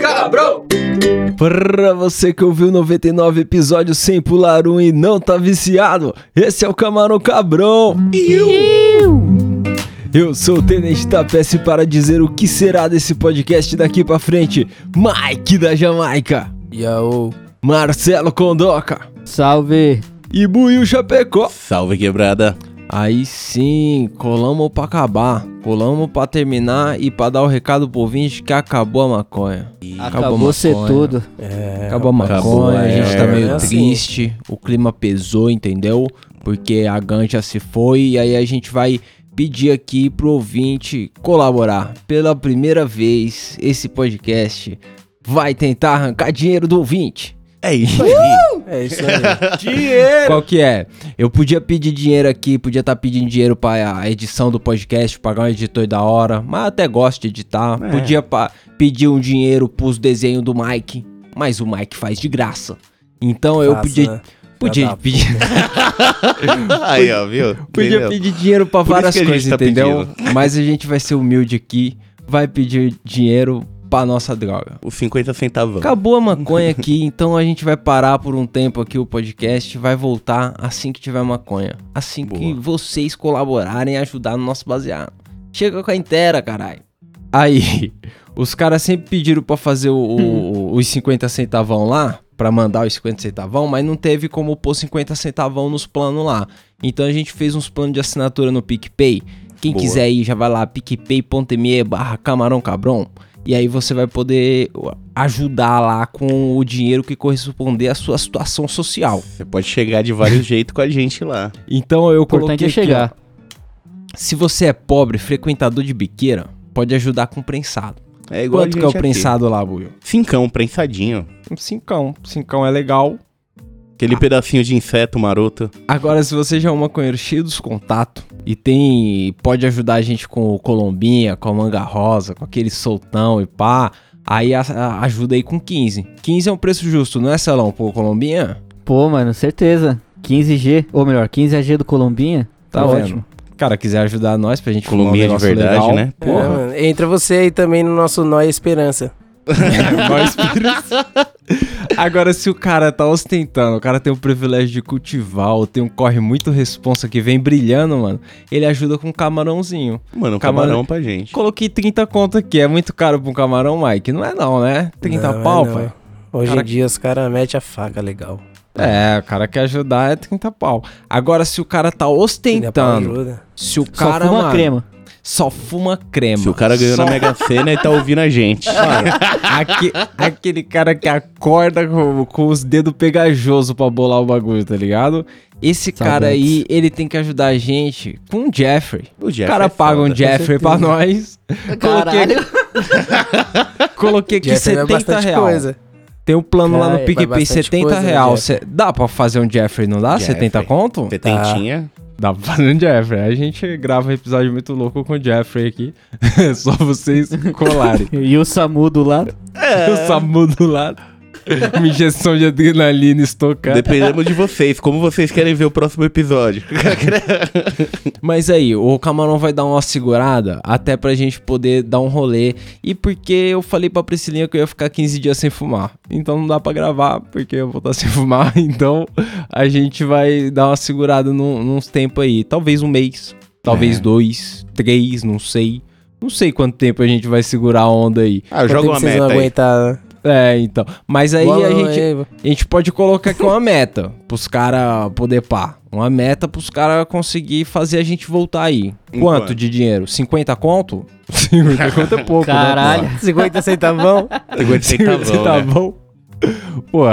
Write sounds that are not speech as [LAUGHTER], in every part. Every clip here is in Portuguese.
Cabrão! Pra você que ouviu 99 episódios sem pular um e não tá viciado, esse é o Camarão Cabrão. Eu sou o Tenente Tapece para dizer o que será desse podcast daqui pra frente. Mike da Jamaica, Yo. Marcelo Condoca Salve! e Buiu Chapecó. Salve quebrada. Aí sim, colamos pra acabar, colamos pra terminar e pra dar o recado pro ouvinte que acabou a maconha. Acabou, a ser maconha. tudo. É, Acabou a maconha, acabou, a gente é, tá meio é assim. triste, o clima pesou, entendeu? Porque a ganja se foi e aí a gente vai pedir aqui pro ouvinte colaborar. Pela primeira vez, esse podcast vai tentar arrancar dinheiro do ouvinte. É isso aí. É isso aí. [LAUGHS] Dinheiro. Qual que é? Eu podia pedir dinheiro aqui, podia estar pedindo dinheiro para a edição do podcast, pagar um editor da hora, mas eu até gosto de editar. É. Podia pa- pedir um dinheiro pros desenhos do Mike, mas o Mike faz de graça. Então eu podia, né? podia da pedir, [LAUGHS] Aí, ó, viu? [LAUGHS] podia Entendeu? pedir dinheiro isso várias coisas, tá entendeu? Mas a gente vai ser humilde aqui, vai pedir dinheiro pra nossa droga. Os 50 centavos. Acabou a maconha aqui, [LAUGHS] então a gente vai parar por um tempo aqui o podcast, vai voltar assim que tiver maconha. Assim que Boa. vocês colaborarem e ajudar no nosso baseado. Chega com a inteira, caralho. Aí, [LAUGHS] os caras sempre pediram pra fazer o- o- [LAUGHS] os 50 centavão lá, pra mandar os 50 centavão, mas não teve como pôr 50 centavão nos planos lá. Então a gente fez uns planos de assinatura no PicPay. Quem Boa. quiser ir, já vai lá, picpay.me barra camarão cabrão. E aí você vai poder ajudar lá com o dinheiro que corresponder à sua situação social. Você pode chegar de vários [LAUGHS] jeitos com a gente lá. Então eu importante coloquei é aqui, chegar. ó, se você é pobre, frequentador de biqueira, pode ajudar com prensado. É igual Quanto a que é o gente aqui. prensado lá, Buio? Cincão, prensadinho. Um cincão. Cincão é legal. Aquele pedacinho de inseto maroto. Agora, se você já é um maconheiro cheio dos contatos e tem. pode ajudar a gente com o colombinha, com a manga rosa, com aquele soltão e pá, aí a- a- ajuda aí com 15. 15 é um preço justo, não é, Celão, pô, colombinha? Pô, mano, certeza. 15G, ou melhor, 15AG do Colombinha. Tá, Tá vendo? ótimo. Cara, quiser ajudar nós pra gente um Colombinha de verdade, legal, né? É, Porra. mano. Entra você aí também no nosso Nóia Esperança. [LAUGHS] Agora, se o cara tá ostentando, o cara tem o privilégio de cultivar, ou tem um corre muito responsa que vem brilhando, mano, ele ajuda com um camarãozinho. Mano, um Camarão- camarão pra gente. Coloquei 30 conto aqui, é muito caro pra um camarão, Mike? Não é não, né? 30 Não, pau, é pai. Hoje Cara- em dia os caras metem a faca legal. É, o cara quer ajudar, é 30 pau. Agora, se o cara tá ostentando, se o Só cara, fuma mano, crema. Só fuma crema. Se o cara ganhou só na Mega Sena e tá ouvindo a gente. [LAUGHS] Aque- aquele cara que acorda com, com os dedos pegajosos pra bolar o bagulho, tá ligado? Esse cara Saudades. aí, ele tem que ajudar a gente com o Jeffrey. O O Jeff cara é paga um foda. Jeffrey pra nós. Coloquei, coloquei aqui [LAUGHS] Jeff é 70 bastante real. coisa. Tem um plano lá no vai PicPay, bastante 70 coisa, né? Cê- dá pra fazer um Jeffrey, não dá? Jeffrey. 70 conto? Setentinha. Dá pra fazer um Jeffrey. Aí a gente grava um episódio muito louco com o Jeffrey aqui. [LAUGHS] Só vocês colarem. [LAUGHS] E o Samu do lado. [LAUGHS] O Samu do lado. [LAUGHS] Uma injeção de adrenalina estocada. Dependemos de vocês, como vocês querem ver o próximo episódio. [LAUGHS] Mas aí, o Camarão vai dar uma segurada até pra gente poder dar um rolê. E porque eu falei pra Priscilinha que eu ia ficar 15 dias sem fumar. Então não dá pra gravar, porque eu vou estar [LAUGHS] sem fumar. Então a gente vai dar uma segurada num, nos tempos aí. Talvez um mês, talvez É. dois, três, não sei. Não sei quanto tempo a gente vai segurar a onda aí. Ah, joga uma não meta aí. aguentar, né? É, então. Mas aí Bola a gente. aí, A gente pode colocar aqui uma meta pros caras poder pá. Uma meta pros caras conseguir fazer a gente voltar aí. Quanto quanto? de dinheiro? 50 conto? [LAUGHS] 50 conto é pouco, Caralho. né? 50 centavão. pô? 50 centavão, né? bom. Pô,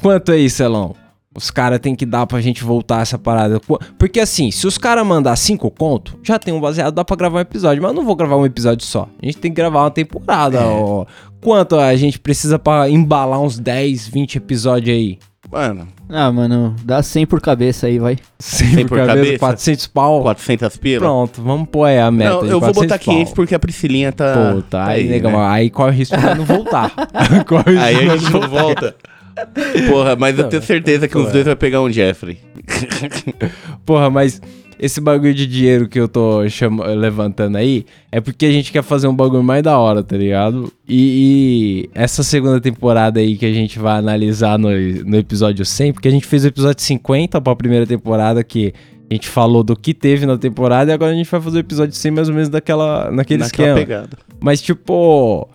quanto aí, Celão? Os caras tem que dar pra gente voltar essa parada. Qu- Porque assim, se os caras mandar 5 conto, já tem um baseado, dá pra gravar um episódio. Mas eu não vou gravar um episódio só. A gente tem que gravar uma temporada, É. ó. Quanto a gente precisa pra embalar uns 10, 20 episódios aí? Mano, Ah, mano, dá 100 por cabeça aí, vai. 100 por cabeça? 400 pau. 400 pila? Pronto, vamos pôr aí a meta. Não, eu vou 400 botar 500 pau. porque a Priscilinha tá. Puta, tá aí, aí, negão, né? aí corre o risco de não voltar. [LAUGHS] [LAUGHS] corre o Aí risco a de gente não volta. Porra, mas eu Não, tenho certeza que os dois vai pegar um Jeffrey. [LAUGHS] Porra, mas esse bagulho de dinheiro que eu tô chama- levantando aí é porque a gente quer fazer um bagulho mais da hora, tá ligado? E, e essa segunda temporada aí que a gente vai analisar no, no episódio 100, porque a gente fez o episódio 50 pra primeira temporada que a gente falou do que teve na temporada e agora a gente vai fazer o episódio 100 mais ou menos daquela, naquele Naquela esquema. pegada. Mas, tipo,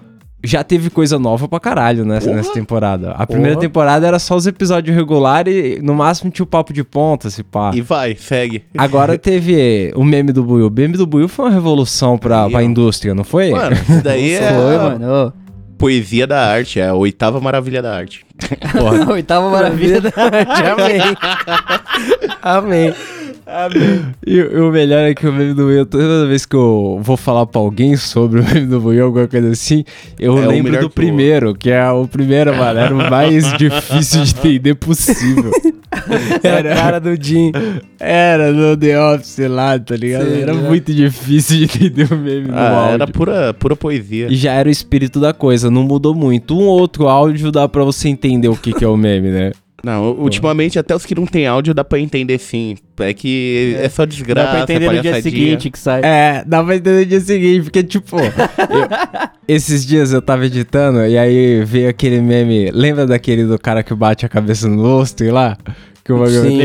já teve coisa nova pra caralho nessa, nessa temporada. A primeira Porra. temporada era só os episódios regulares e no máximo tinha o papo de ponta, se pá. E vai, segue. Agora [LAUGHS] teve o meme do Buiu. O meme do Buiu foi uma revolução pra, pra indústria, não foi? Mano, isso daí é Foi, mano. Poesia da arte, é a oitava maravilha da arte. [LAUGHS] Oitava maravilha da Amém. [LAUGHS] Amém. E, e o melhor é que o meme do Buiu, toda vez que eu vou falar pra alguém sobre o meme do Buiu, alguma coisa assim, eu É lembro do que primeiro, que é o primeiro, mano, era o mais [LAUGHS] difícil de entender possível. [LAUGHS] É a cara do Jim. Era no The Office lá, tá ligado? Sim, era né? muito difícil de entender o meme do Ah, era pura, pura poesia. E já era o espírito da coisa, não mudou muito. Um outro áudio dá pra você entender o que, que é o meme, né? Não, ultimamente até os que não tem áudio dá pra entender sim. É que é, só Dá desgraça, pra entender no dia seguinte que sai. É, dá pra entender no dia seguinte, porque, tipo, [LAUGHS] eu- esses dias eu tava editando e aí veio aquele meme. Lembra daquele do cara que bate a cabeça no lustre lá? Que o bagulho- Sim.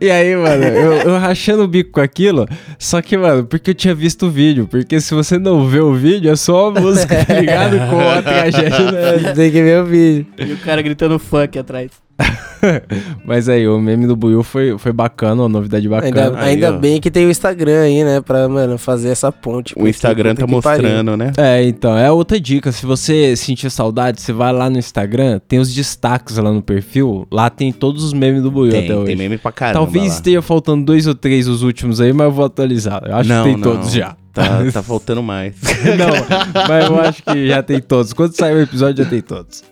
E aí, mano, eu, eu rachando o bico com aquilo. Só que, mano, porque eu tinha visto o vídeo. Porque se você não vê o vídeo, é só a música, tá ligado? [LAUGHS] Com a tragédia. né? Tem que ver o vídeo. E o cara gritando funk atrás. [LAUGHS] Mas aí, o meme do Buiu foi, foi bacana, uma novidade bacana. Ainda, Aí, ainda bem que tem o Instagram aí, né? Pra, mano, fazer essa ponte. O Instagram tá mostrando, né? É, então, é outra dica. Se você sentir saudade, você vai lá no Instagram, tem os destaques lá no perfil. Lá tem todos os memes do Buiu até Tem, hoje. tem meme pra caramba Talvez lá. esteja faltando dois ou três os últimos aí, mas eu vou atualizar. Eu acho Não, que tem não. todos já. Tá, [LAUGHS] tá faltando mais. Não, [LAUGHS] mas eu acho que já tem todos. Quando sair o episódio, já tem todos.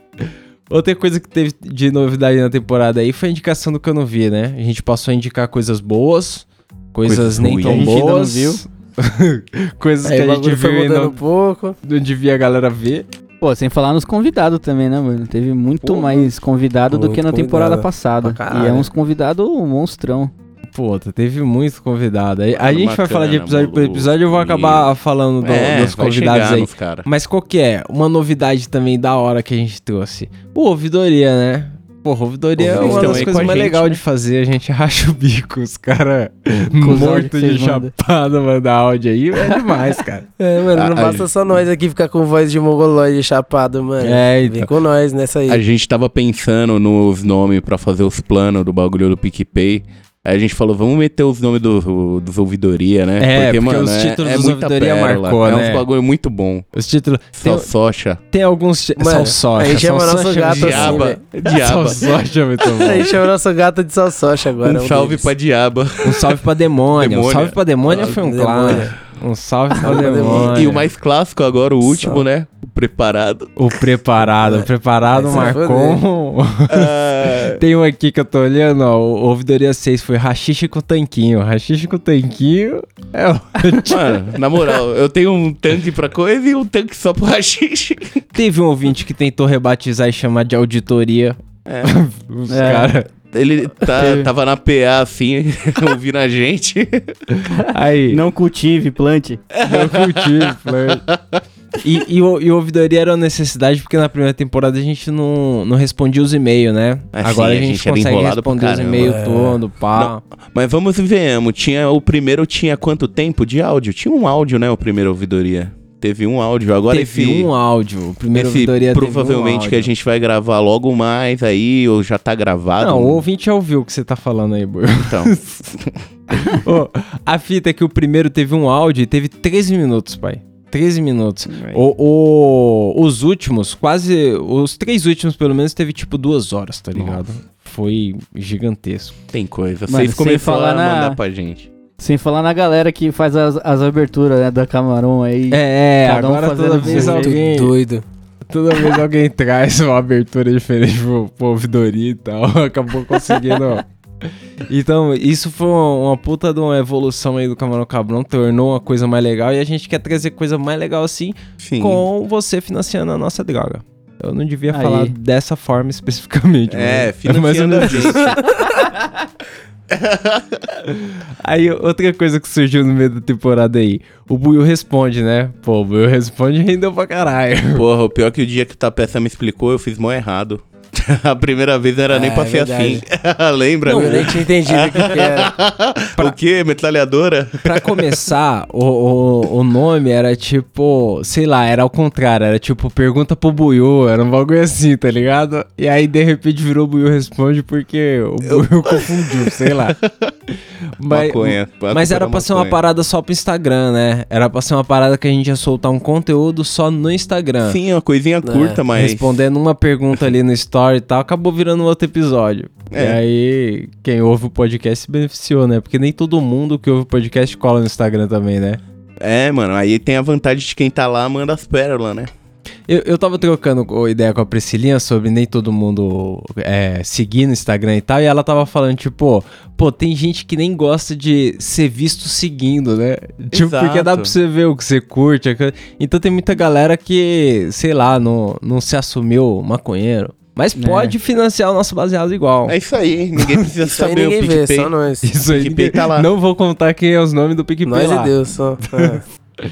Outra coisa que teve de novidade na temporada aí foi a indicação do que eu não vi, né? A gente passou a indicar coisas boas, coisas, Coisas nem tão A gente ainda não boas. viu. [LAUGHS] coisas Aí que a gente viu e mudando não, um pouco. não devia a galera ver. Pô, sem falar nos convidados também, né, mano? Teve muito Pô, mais convidado do que na temporada passada. E é uns convidados monstrão. Pô, teve muito convidado. Aí, a Mano, gente vai falar de bacana, episódio por Molu. episódio, eu vou acabar falando do- é, dos convidados aí. cara. Mas qual que é? Uma novidade também da hora que a gente trouxe. O ouvidoria, né? Pô, ouvidoria é uma das coisas a mais gente, legais né? de fazer. A gente [LAUGHS] racha o bico, os caras [LAUGHS] mortos que de chapada mandar áudio aí. É demais, cara. [LAUGHS] É, mano, não A- a basta só nós aqui ficar com voz de mongoloide chapado, mano. É, Vem então. com nós nessa aí. A gente tava pensando nos nomes pra fazer os planos do bagulho do PicPay. Aí a gente falou, vamos meter os nomes do, dos ouvidoria, né? É, porque os títulos dos muita ouvidoria pérola. marcou, É né? uns bagulho muito bom. Os títulos. Tem, Só socha. tem alguns. Mano, Salsocha. a gente chama Salsocha nosso é gato assim, Diaba. velho. [LAUGHS] Diaba. Salsocha é muito bom. [LAUGHS] A gente chama o nosso gato de salsocha agora. Um salve deles. pra Diaba. Um salve pra Demônia. Um Demônia. salve pra Demônia foi um Demônia. Um salve pra Salve pra Demônia. E o mais clássico agora, o último, né? O preparado. O preparado. O preparado Vai se marcou. Ah, Tem um aqui que eu tô olhando, ó. O Ouvidoria 6 foi rachixe com tanquinho. Rachixe com tanquinho é [LAUGHS] o. Mano, na moral, eu tenho um tanque pra coisa e um tanque só pro rachixe. Teve um ouvinte que tentou rebatizar e chamar de auditoria. É. [LAUGHS] Os É. caras. Ele tá, [LAUGHS] tava na PA assim, [LAUGHS] ouvindo a gente. Aí. Não cultive, plante. Não cultivo, flerte. E, e, o, e ouvidoria era uma necessidade porque na primeira temporada a gente não, não respondia os e-mails, né? Ah, Agora a a gente, gente era consegue responder os e-mails É. todo, pá. Mas vamos e venhamos. Tinha, o primeiro tinha quanto tempo de áudio? Tinha um áudio, né? O primeiro ouvidoria. Teve um áudio. Agora teve esse. um áudio. O primeiro esse ouvidoria teve um provavelmente que a gente vai gravar logo mais aí, ou já tá gravado. Não, o ouvinte já ouviu o que você tá falando aí, Boi. Então, [LAUGHS] Ô, a fita é que o primeiro teve um áudio e teve 13 minutos, pai. 13 minutos. O, o- os últimos, quase. Os três últimos, pelo menos, teve tipo duas horas, tá ligado? Foi gigantesco. tem coisa. Mano, Vocês começaram a na- mandar pra gente. Sem falar na galera que faz as, as aberturas, né, da Camarão aí. É, Cada um agora fazendo toda vez alguém. Doido. Toda vez alguém traz uma abertura diferente pro, pro ouvidoria e tal. [LAUGHS] Acabou conseguindo. Então, isso foi uma, uma puta de uma evolução aí do Camarão Cabrão, tornou uma coisa mais legal e a gente quer trazer coisa mais legal assim Sim. com você financiando a nossa droga. Eu não devia Aí. falar dessa forma especificamente. É, mas- [LAUGHS] mais ou financiando a menos [LAUGHS] isso. [LAUGHS] Aí, outra coisa que surgiu no meio da temporada aí. O Buiu responde, né? Pô, o Buiu responde e rendeu pra caralho. Porra, o pior que o dia que o Tapeça me explicou, eu fiz mó errado. [LAUGHS] A primeira vez não era nem É, pra ser verdade. assim. [LAUGHS] Lembra? Eu né? nem tinha entendido o que, que era. [LAUGHS] O quê? Metralhadora? Pra começar, o, o, o nome era tipo, sei lá, era ao contrário, era tipo pergunta pro Buiu, era um bagulho assim, tá ligado? E aí de repente virou Buiu responde porque o Buiu confundiu, sei lá. Mas, Maconha. mas era pra ser uma maconha. parada só pro Instagram, né? Era pra ser uma parada que a gente ia soltar um conteúdo só no Instagram. Sim, uma coisinha curta, mas... Respondendo uma pergunta ali no story e tal, acabou virando outro episódio. É. E aí, quem ouve o podcast se beneficiou, né? Porque nem todo mundo que ouve o podcast cola no Instagram também, né? É, mano, aí tem a vantagem de quem tá lá manda as pérolas, né? Eu, eu tava trocando ideia com a Priscilinha sobre nem todo mundo é, seguir no Instagram e tal, e ela tava falando, tipo, pô, tem gente que nem gosta de ser visto seguindo, né? Tipo, porque dá Exato. pra você ver o que você curte. Então tem muita galera que, sei lá, não, não se assumiu maconheiro. Mas É. pode financiar o nosso baseado igual. É isso aí, ninguém precisa [LAUGHS] Isso saber o ninguém vê, PicPay. só nós. Isso aí, PicPay tá lá. não vou contar quem é os nomes do PicPay Nós lá. e Deus, só. [LAUGHS] É.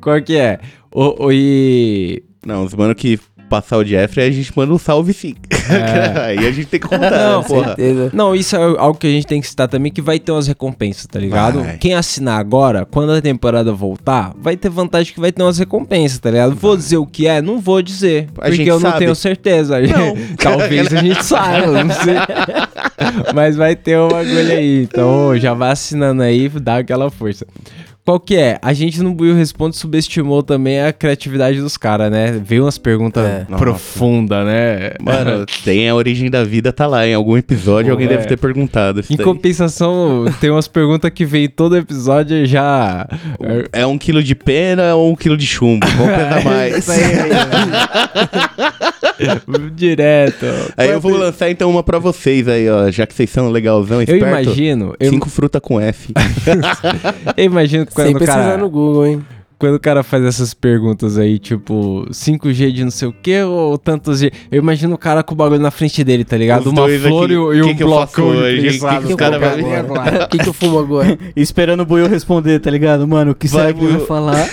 Qual que é? O, o, e... Não, os mano que passar o Jeffrey, a gente manda um salve sim. É. [LAUGHS] aí a gente tem que contar, [LAUGHS] Não, né, porra. Certeza. Não, isso é algo que a gente tem que citar também, que vai ter umas recompensas, tá ligado? Vai. Quem assinar agora, quando a temporada voltar, vai ter vantagem que vai ter umas recompensas, tá ligado? Vou dizer o que é? Não vou dizer, A porque eu não sabe. tenho certeza. Não. [LAUGHS] Talvez a gente saiba, não sei. Mas vai ter uma agulha aí, então já vai assinando aí, dá aquela força. Qual que é? A gente no Buiu Responde subestimou também a criatividade dos caras, né? Veio umas perguntas É. profundas, né? Mano, [LAUGHS] tem a origem da vida, tá lá. Em algum episódio Pô, alguém é. deve ter perguntado. Em daí. compensação, tem umas perguntas que vem todo episódio e já. É um quilo de pena ou um quilo de chumbo? Vamos [LAUGHS] pesar mais. Isso aí, aí, Direto. Aí eu vou lançar então uma pra vocês aí, ó. Já que vocês são legalzão, Eu esperto. imagino. Eu, Cinco fruta com F. [LAUGHS] eu imagino que Sem quando o, pesquisar cara, no Google, hein? quando o cara faz essas perguntas aí, tipo, 5G de não sei o que ou tantos G. Eu imagino o cara com o bagulho na frente dele, tá ligado? Os Uma flor aqui. e, Que um que eu blocão hoje, prensado. Que que cara vai O [LAUGHS] que, que eu fumo agora? [LAUGHS] Esperando o Buiu responder, tá ligado? Mano, o que Vai, será que vai Buiu. falar?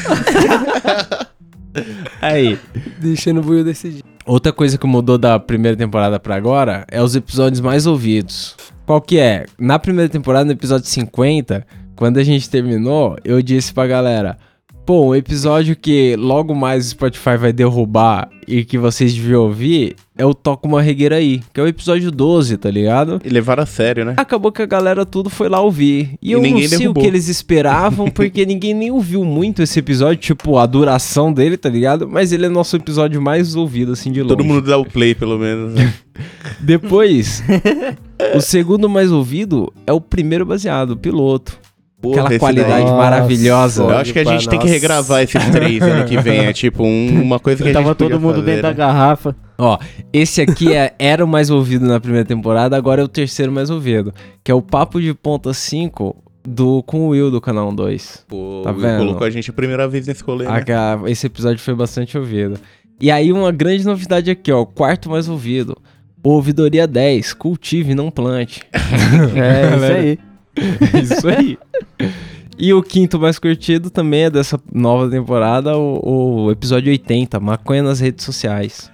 Aí. Deixando o Buiu decidir. Outra coisa que mudou da primeira temporada pra agora é os episódios mais ouvidos. Qual que é? Na primeira temporada, no episódio 50, quando a gente terminou, eu disse pra galera: Pô, um episódio que logo mais o Spotify vai derrubar e que vocês deviam ouvir é o Toca uma Regueira aí, que é o episódio 12, tá ligado? E levaram a sério, né? Acabou que a galera tudo foi lá ouvir. E, E eu não sei derrubou. o que eles esperavam, [LAUGHS] porque ninguém nem ouviu muito esse episódio, tipo, a duração dele, tá ligado? Mas ele é nosso episódio mais ouvido, assim, de longe. Todo mundo dá o play, pelo menos. né? [LAUGHS] Depois, [LAUGHS] o segundo mais ouvido é o primeiro baseado, o piloto. Porra, Aquela esse qualidade daí. maravilhosa. Eu acho que a gente tem que Nossa. regravar esses três ano que vem. É tipo um- [LAUGHS] uma coisa que a gente Tava podia todo mundo fazer, dentro da né? garrafa. Ó, esse aqui é- era o mais ouvido na primeira temporada, agora é o terceiro mais ouvido. Que é o Papo de Ponta 5 do, com o Will do Canal 2. Pô, Tá o Will vendo? colocou a gente a primeira vez nesse rolê, né? Esse episódio foi bastante ouvido. E aí, uma grande novidade aqui, ó. o Quarto mais ouvido. Ouvidoria 10. Cultive, não plante. [LAUGHS] É, isso [LAUGHS] aí. [LAUGHS] Isso aí. E o quinto mais curtido também é dessa nova temporada, o, o episódio 80, Maconha nas redes sociais.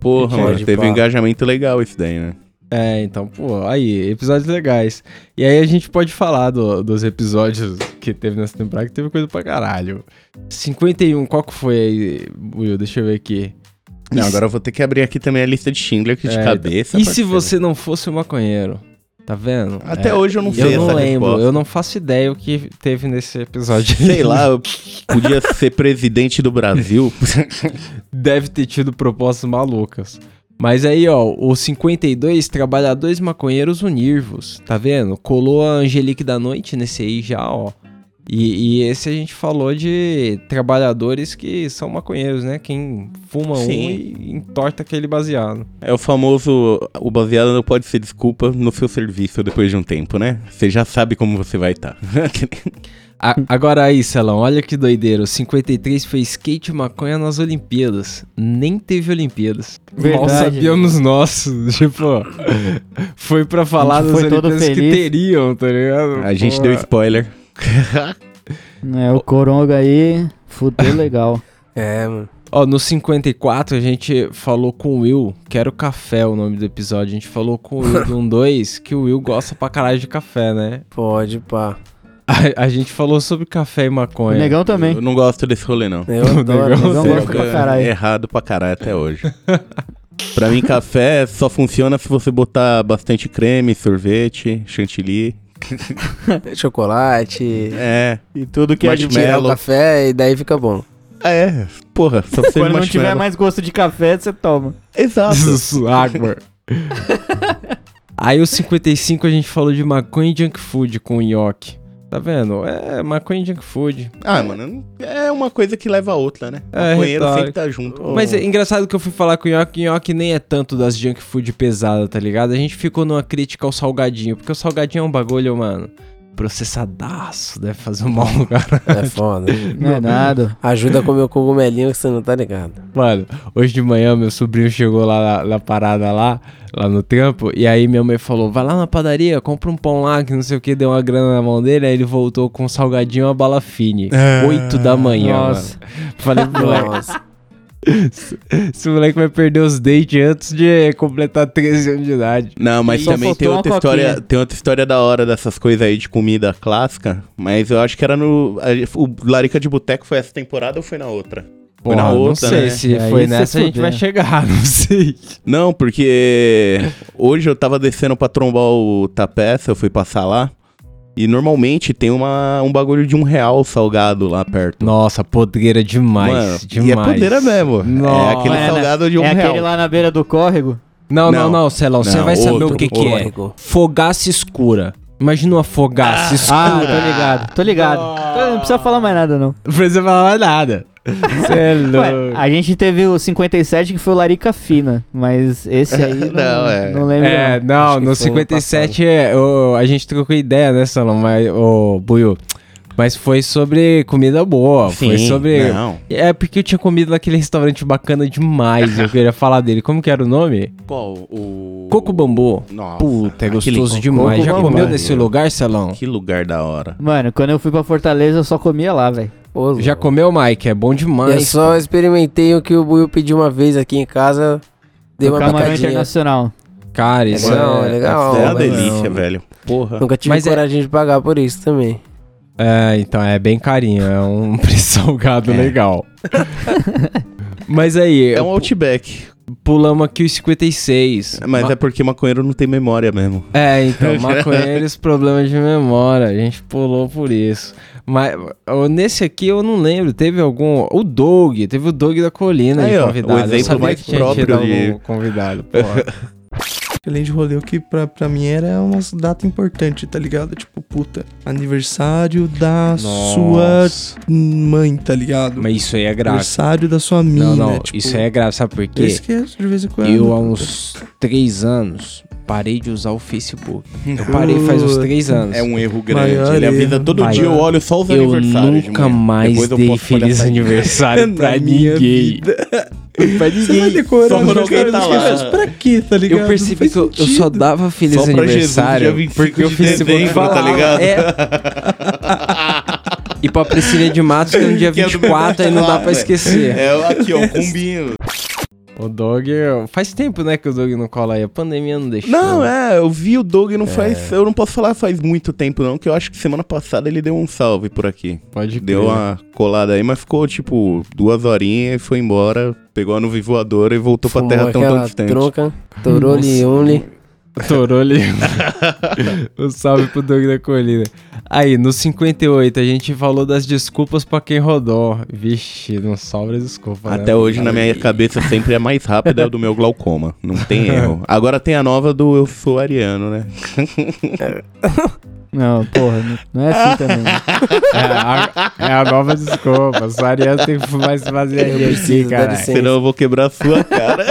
Porra, mano, teve pá. um engajamento legal isso daí, né? É, então, pô, aí, episódios legais. E aí a gente pode falar do- dos episódios que teve nessa temporada, que teve coisa pra caralho. 51, qual que foi aí, Will? Deixa eu ver aqui. Não, E agora eu vou ter que abrir aqui também a lista de Schindler que de É, cabeça. E se você não fosse um maconheiro? Tá vendo? Até É, hoje eu não sei Eu não essa lembro, resposta. eu não faço ideia o que teve nesse episódio. Sei lá, eu [LAUGHS] podia ser presidente do Brasil. [LAUGHS] Deve ter tido propostas malucas. Mas aí, ó, o 52, Trabalhadores Maconheiros Unirvos, tá vendo? Colou a Angelique da Noite nesse aí já, ó. E, e esse a gente falou de trabalhadores que são maconheiros, né? Quem fuma um Sim. e entorta aquele baseado. É o famoso, o baseado não pode ser desculpa no seu serviço depois de um tempo, né? Você já sabe como você vai tá. estar. [LAUGHS] A- agora aí, Celão, olha que doideira. O 53 fez skate e maconha nas Olimpíadas. Nem teve Olimpíadas. Mal Verdade. sabíamos nós. [LAUGHS] Tipo, foi pra falar gente das foi Olimpíadas que teriam, tá ligado? A gente Pô. deu spoiler. [LAUGHS] É, o Coronga aí, fudeu [LAUGHS] legal. É, mano. Ó, no 54 a gente falou com o Will, que era o Café o nome do episódio. A gente falou com o Will [LAUGHS] do 2 que o Will gosta pra caralho de café, né? Pode, pá. A, a gente falou sobre café e O maconha. Negão também. Eu não gosto desse rolê, não. Eu adoro. Negão Negão gosta pra caralho. Errado pra caralho até hoje. pra mim, café só funciona se você botar bastante creme, sorvete, chantilly. [LAUGHS] Chocolate. É. E tudo que é de Marshmallow. café e daí fica bom. É, porra, só de Quando não tiver mais gosto de café, você toma. Exato. Isso, água. [LAUGHS] Aí o 55 a gente falou de maconha e junk food com o nhoque. Tá vendo? É maconha e junk food. Ah, mano, é uma coisa que leva a outra, né? É, Maconheiro retórico. sempre tá junto. Mas é engraçado que eu fui falar com o nhoque, o nhoque nem é tanto das junk food pesadas, tá ligado? A gente ficou numa crítica ao salgadinho, porque o salgadinho é um bagulho, mano, processadaço, deve fazer um mal no cara. É foda. Não é nada. Ajuda a comer o cogumelinho que você não tá ligado. Mano, hoje de manhã meu sobrinho chegou lá na, na parada lá, lá no tempo, e aí minha mãe falou, vai lá na padaria, compra um pão lá, que não sei o que, deu uma grana na mão dele, aí ele voltou com um salgadinho e uma bala fine. Ah, 8 da manhã, Nossa. mano. Falei, moleque, Nossa. Esse moleque vai perder os dentes antes de completar 13 anos de idade. Não, mas Só também tem outra história, coquinha. tem outra história da hora dessas coisas aí de comida clássica, mas eu acho que era no a- o Larica de Boteco foi essa temporada ou foi na outra? Foi na Porra, outra, não sei né? se Aí foi nessa a gente vai chegar, [LAUGHS] não sei. Não, porque hoje eu tava descendo pra trombar o Tapeça, eu fui passar lá. E normalmente tem uma, um bagulho de um real salgado lá perto. Nossa, podreira demais, Mano, demais. E é podeira mesmo. Nossa. É aquele É, né? salgado de um é real. aquele lá na beira do córrego. Não, não, Não. não, Celão, você vai saber o outro, que que é. Fogaça escura. Imagina uma fogaça Ah, escura. tô ligado, tô ligado. Não precisa falar mais nada, não. Não precisa falar mais nada. Cê é [LAUGHS] Ué, louco. a gente teve o 57 que foi o Larica Fina, mas esse aí [LAUGHS] não, Não, é. não lembro. É, não. não, no foi ano 57 é, o- a gente trocou ideia, né, Salão? Mas, ô, Buiu, mas foi sobre comida boa. foi Sim, sobre. Não. É porque eu tinha comido naquele restaurante bacana demais. eu queria falar dele. Como que era o nome? Qual? O. Coco Bambu. Nossa. Puta, é gostoso Coco demais. Já comeu nesse lugar, Celão? Que lugar da hora. Mano, quando eu fui pra Fortaleza, eu só comia lá, velho. Ô, Já comeu, Mike? É bom Eu demais. só experimentei o que o Buiu pediu uma vez aqui em casa. Dei O uma Camarão picadinha. Internacional. Cara, isso Legal, é, é legal. é uma mas delícia, não. velho. Porra. Nunca tive Mas é- coragem de pagar por isso também. É, então é bem carinho. É um [LAUGHS] preço salgado É. legal. [LAUGHS] Mas aí, É um Outback. Pulamos aqui os 56. Mas Ma- é porque maconheiro não tem memória mesmo. É, então, [LAUGHS] maconheiros, problemas de memória. A gente pulou por isso. Mas ó, nesse aqui eu não lembro. Teve algum. O Doug, teve o Doug da colina Aí, de ó, convidado. o Eu exemplo mais próprio de- convidado. Porra. [LAUGHS] Além de rolê, o que pra, pra mim era uma data importante, tá ligado? Tipo, puta, aniversário da sua Nossa. mãe, tá ligado? Mas isso aí é grave. Aniversário da sua mina. Não, não, tipo, isso aí é grave, sabe por quê? Eu esqueço de vez em quando. Eu, há uns três anos, parei de usar o Facebook. Eu parei faz uns três anos. É um erro grande. Maior Ele avisa erro. todo Maior. dia, eu olho só os Eu aniversários. de nunca mais eu dei posso olhar feliz aniversário [LAUGHS] pra minha ninguém. vida. Pra Você vai ninguém. decorar Só o quando alguém tá lá. pra quê, tá ligado? Eu percebi que eu, só dava feliz Só pra Jesus, aniversário dia 25 porque o Facebook dezembro, tá falava. ligado? É. [LAUGHS] E pra Priscilia de Matos, que é no dia Que é do 24, aí não dá pra é. esquecer. É, aqui, ó, o combinho. O Dog, faz tempo, né, que o Dog não cola aí. A pandemia não deixou. Não, é, eu vi o Doug não faz. Eu não posso falar faz muito tempo, não, que eu acho que semana passada ele deu um salve por aqui. Pode Deu crer. uma colada aí, mas ficou tipo duas horinhas e foi embora, pegou a nuvem voadora e voltou pra Fumou terra tão tão distante. Tronca, torou-lhe. Torou ali. [LAUGHS] um salve pro Dog da Colina. Aí, no 58, a gente falou das desculpas pra quem rodou. Vixe, não sobra desculpa. né? Até hoje, na minha cabeça, sempre é mais rápida é o do meu glaucoma. Não tem [LAUGHS] erro. Agora tem a nova do Eu Sou Ariano, né? [LAUGHS] Não, porra, não, é assim também. É a, é a nova desculpa. Só a Ariana tem que mais fazer Eu aqui, cara. Senão eu vou quebrar a sua cara.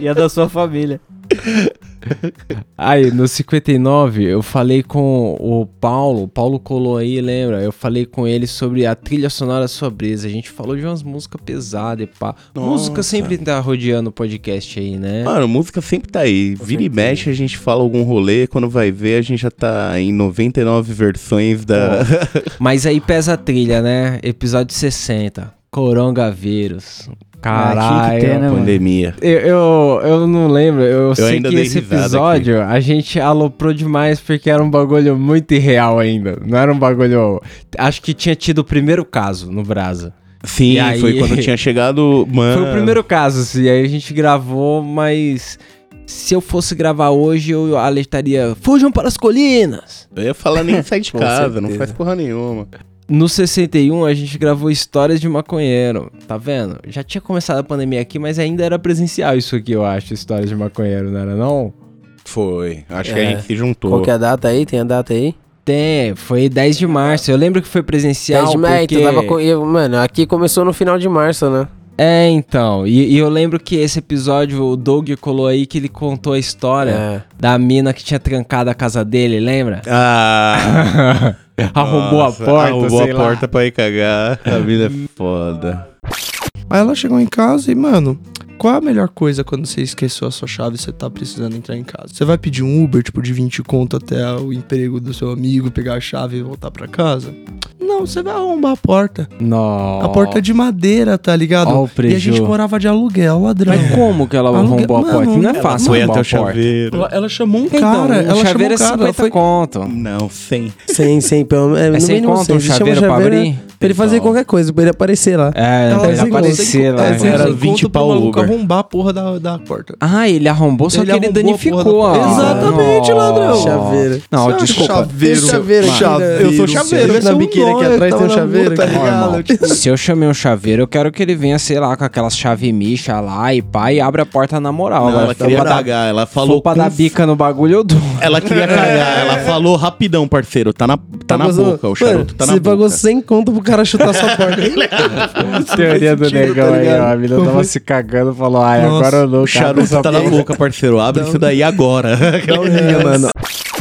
E a da sua família. [LAUGHS] Aí, no 59, eu falei com o Paulo, o Paulo colou aí, lembra? Eu falei com ele sobre a trilha sonora sua brisa. A gente falou de umas músicas pesadas e pá. Música Nossa. sempre tá rodeando o podcast aí, né? Mano, música sempre tá aí. Vira e mexe, a gente fala algum rolê. Quando vai ver, a gente já tá em 99 versões da. [LAUGHS] Mas aí pesa a trilha, né? Episódio 60. Coronavírus. Ah, Caralho. ter, né, pandemia. Eu, eu, eu não lembro, eu, sei ainda que esse episódio a gente aloprou demais porque era um bagulho muito irreal ainda. Não era um bagulho. Acho que tinha tido o primeiro caso no Brasa. Sim, aí- foi quando tinha [LAUGHS] chegado. Mano. Foi o primeiro caso, assim, aí a gente gravou, mas. Se eu fosse gravar hoje, eu alertaria: fujam para as colinas! Eu ia falar nem [LAUGHS] sai de casa, não faz porra nenhuma. No 61, a gente gravou histórias de maconheiro, tá vendo? Já tinha começado a pandemia aqui, mas ainda era presencial isso aqui, eu acho, histórias de maconheiro, não era não? Foi. Acho que a É. gente se juntou. Qual que é a data aí? Tem a data aí? Tem, foi 10 de março. Eu lembro que foi presencial. 10 de maio, porque... tava com... eu- Mano, aqui começou no final de março, né? É, então. E, e eu lembro que esse episódio, o Doug colou aí que ele contou a história É. da mina que tinha trancado a casa dele, lembra? Ah! [LAUGHS] Arrombou nossa, a porta, Arrombou sei a lá. porta pra ir cagar. A vida é foda. Aí ela chegou em casa e, mano, qual é a melhor coisa quando você esqueceu a sua chave e você tá precisando entrar em casa? Você vai pedir um Uber, tipo, de 20 conto até o emprego do seu amigo, pegar a chave e voltar pra casa? Não, você vai arrombar a porta. Nossa. A porta é de madeira, tá ligado? Ó o e a gente morava de aluguel, ladrão. Mas como que ela Alugue- arrombou a Mano, porta? Não é ela fácil Foi arrombar até o a porta. chaveiro. Ela, ela chamou um Então, cara, o ela chamou chaveiro um é cara, 50 ela foi... conto. Não, sem. Sem, sem, pelo menos. É no sem mínimo conto cem. um chaveiro pra abrir? Pra ele fazer qualquer coisa, pra ele aparecer lá. É, Ela pra ele sem aparecer sem lá. conto, Era sem 20 conto pro pau maluco Uber. Arrombar a porra da, da porta. Ah, ele arrombou, só Ele que ele danificou. porra da- a- Exatamente, Nossa. ladrão. Chaveiro. Não, Você desculpa. acha Chaveiro, chaveiro chaveiro, né? eu sou chaveiro. Na esse é um biquíni aqui atrás tem um na chaveiro Tá ligado? [LAUGHS] se eu chamei um chaveiro, eu quero que ele venha, sei lá, com aquelas chave micha lá e pá, e abre a porta na moral. Não, ela queria pra dar- cagar. Ela falou. pra dar bica no bagulho, eu dou. Ela queria [LAUGHS] cagar. Ela falou rapidão, parceiro. Tá na, tá na boca. O charuto tá na Você boca. pagou 100 conto pro cara chutar sua porta. [LAUGHS] Teoria do sentido, negão tá aí, ó. A mina tava se cagando falou, ai, Nossa, agora eu não, O charuto tá na boca, parceiro. Abre isso daí agora. [LAUGHS] Liga, mano.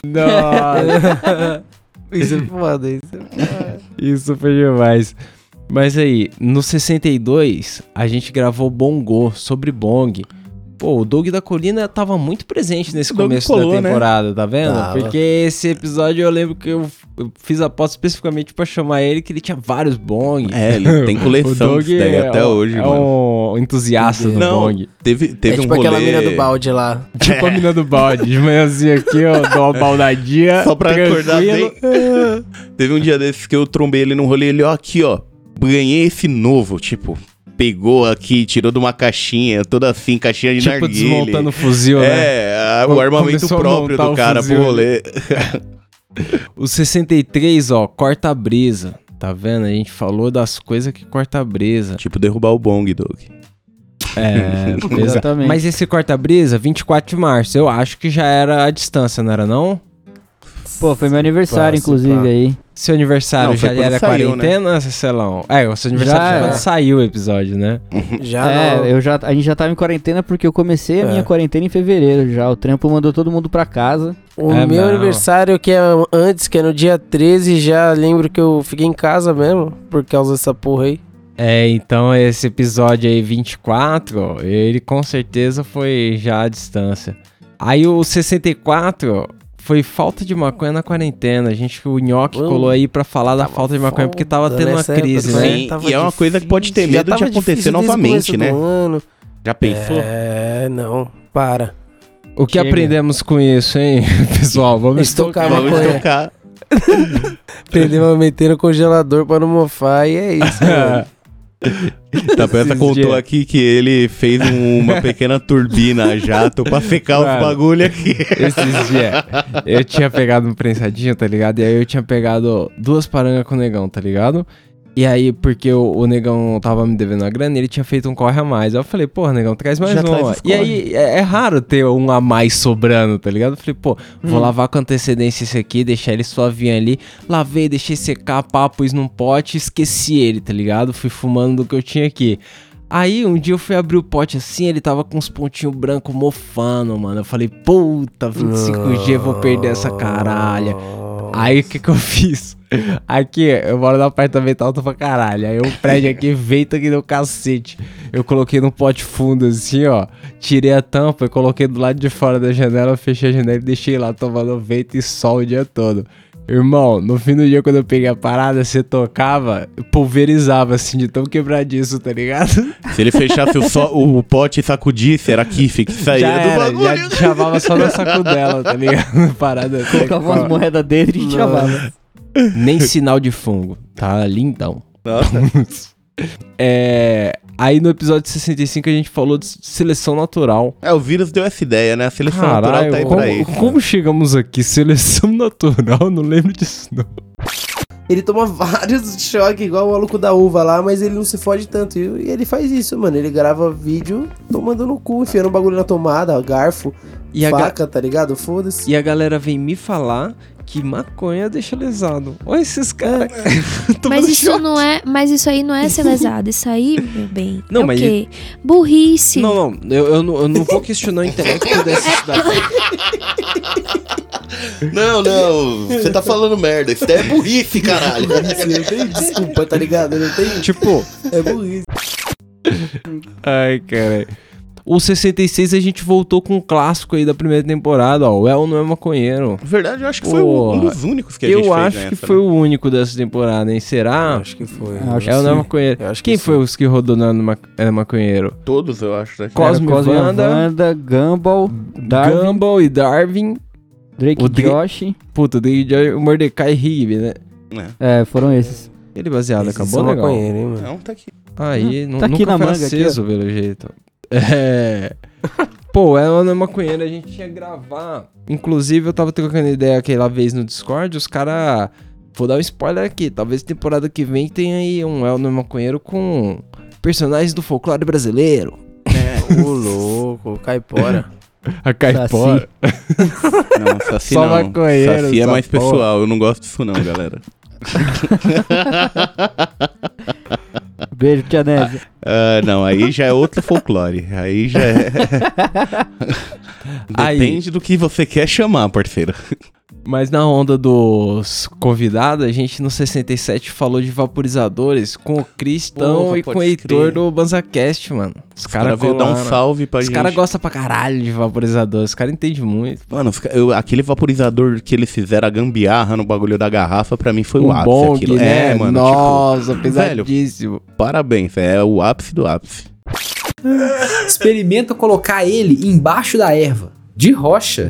Nossa, [LAUGHS] Isso é foda, isso é foda. isso foi demais. Mas aí, no 62, a gente gravou Bongo, sobre Bong. Pô, o Doug da Colina tava muito presente nesse começo colou, da né? temporada, tá vendo? Tava. Porque esse episódio eu lembro que eu, fiz a aposta especificamente pra chamar ele, que ele tinha vários Bong. É, ele [LAUGHS] tem coleção disso daí é até um- hoje, é mano. um entusiasta do Não, Bong. teve, teve É tipo um rolê... aquela mina do balde lá. [LAUGHS] Tipo a mina do balde. De manhãzinha aqui, ó, dou uma baldadinha. [LAUGHS] Só pra acordar tranquilo. bem. Teve um dia desses que eu trombei ele num rolê, ele, ó, aqui, ó, ganhei esse novo, tipo, pegou aqui, tirou de uma caixinha, toda assim, caixinha de Tipo narguilé. desmontando o fuzil, né? É, o armamento próprio do cara fuzil pro rolê. [LAUGHS] O 63, ó, corta a brisa. Tá vendo? A gente falou das coisas que corta a brisa. tipo, derrubar o bong, Doug. É. [LAUGHS] Exatamente. Mas esse corta a brisa, 24 de março, eu acho que já era a distância, não era não? Pô, foi meu aniversário, Passa, inclusive, pá. aí. Seu aniversário Não, já era saiu, quarentena, Celão? É, o seu aniversário Já quando era. saiu o episódio, né? Já é, não. eu já, a gente já tava em quarentena porque eu comecei a É. minha quarentena em fevereiro já. O trampo mandou todo mundo pra casa. O É, meu não. aniversário, que é antes, que é no dia 13, já lembro que eu fiquei em casa mesmo, por causa dessa porra aí. É, então esse episódio aí, 24, ele com certeza foi já à distância. Aí o 64 foi falta de maconha na quarentena. A gente, o Nhoque Hum, colou aí pra falar da falta de maconha, porque tava tendo uma crise, né? Sim, Tava e é uma coisa que pode ter difícil. medo Já de acontecer difícil novamente, né? Já pensou? É, não, para. O que Chega. aprendemos com isso, hein, [LAUGHS] pessoal? Vamos Estocar estocar. Vamos maconha. tocar. Aprendemos [LAUGHS] a meter no congelador pra não mofar e é isso. [LAUGHS] [LAUGHS] Tapeta Esses contou dias. aqui que ele fez um- uma pequena turbina [LAUGHS] a jato pra secar os Mano. bagulho aqui. Esses dias, eu tinha pegado um prensadinho, tá ligado? E aí eu tinha pegado duas parangas com o negão, tá ligado? E aí, porque o, o negão tava me devendo a grana, ele tinha feito um corre a mais. Aí eu falei, porra, negão, traz mais Já um. traz E aí, é, é raro ter um a mais sobrando, tá ligado? Eu falei, pô, vou lavar com antecedência esse aqui, deixar ele suavinho ali. Lavei, deixei secar, pá, pus num pote, esqueci ele, tá ligado? Fui fumando do que eu tinha aqui. Aí um dia eu fui abrir o pote assim, ele tava com uns pontinhos brancos mofando, mano. Eu falei, puta, 25G, vou perder essa caralha. Aí o que que eu fiz? Aqui, eu moro no apartamento alto pra caralho. Aí o prédio aqui venta aqui no cacete. Eu coloquei num pote fundo assim, ó. Tirei a tampa e coloquei do lado de fora da janela, fechei a janela e deixei lá tomando vento e sol o dia todo. Irmão, no fim do dia, quando eu peguei a parada, você tocava, pulverizava assim, de tão quebradiço, tá ligado? Se ele fechasse o, só- o pote e sacudisse, era kiff que saía já do era, bagulho. já chamava só na sacudela, tá ligado? [LAUGHS] Parada. Colocava umas moedas dentro e chamava. Nem sinal de fungo. Tá lindão. Nossa. [LAUGHS] É. Aí no episódio 65 a gente falou de seleção natural. É, o vírus deu essa ideia, né? A seleção natural tá aí como, pra isso. como chegamos aqui? Seleção [LAUGHS] natural? Não lembro disso, não. Ele toma vários [LAUGHS] choques, igual o maluco da uva lá, mas ele não se fode tanto. E e ele faz isso, mano. Ele grava vídeo tomando no cu, enfiando um bagulho na tomada, garfo, E a, ga- faca, tá ligado? Foda-se. e a galera vem me falar que maconha deixa lesado. Olha esses caras. [LAUGHS] tomando Mas isso choque. não é. Mas isso aí não é ser lesado. Isso aí, meu bem. Não, é mas o quê? Burrice. Não, não, eu, eu não, eu não vou questionar o intelecto dessa cidade. Não, não, você tá falando merda. Isso daí é burrice, caralho. Não tem desculpa, tá ligado? Não tem. Tipo, É burrice. Ai, cara. O 66 a gente voltou com um clássico aí da primeira temporada, ó. O El não é maconheiro. Verdade, eu acho que foi um Porra. dos únicos que a gente Eu acho nessa, que né? foi o único dessa temporada, hein? Será? Acho que foi. Acho El que não é sim. maconheiro. Eu acho que Quem sim. foi os que rodou na ma é maconheiro? Todos, eu acho. Né? Cosme Era Cosme Wanda, Wanda, Gumball, Darwin, Gumball e Darwin. Drake o Josh. Puta, o Mordecai Rigby, né? É. É, foram esses. Ele baseado, Esses acabou legal. maconheiro, hein, mano. Não, tá aqui. Aí, não Tá aqui nunca na manga, aqui, aceso, pelo jeito. É. Pô, ela não é maconheira, a gente tinha que gravar. Inclusive, eu tava trocando ideia aquela vez no Discord, os caras. Vou dar um spoiler aqui. Talvez temporada que vem tenha aí um El não é maconheiro com personagens do folclore brasileiro. Ô, louco, caipora. [LAUGHS] A caipora. Não, Saci [LAUGHS] Só não. maconheiro, Saci é mais porra. pessoal, eu não gosto disso não, galera. [LAUGHS] Beijo, tia Nézia. Ah, não, aí já é outro folclore. Aí já é. Aí. [LAUGHS] Depende do que você quer chamar, parceiro. Mas na onda dos convidados, a gente no 67 falou de vaporizadores com o Cristão Porra, e com o Heitor crer. do BanzaCast, mano. Os Os caras veio dar um salve pra Os gente. caras gostam pra caralho de vaporizador, os caras entendem muito. Mano, os eu- aquele vaporizador que eles fizeram a gambiarra no bagulho da garrafa, pra mim foi o um ápice. bong, aquilo. né? É, mano. Nossa, tipo, velho, pesadíssimo. parabéns, é o ápice do ápice. Experimenta colocar ele embaixo da erva, de rocha.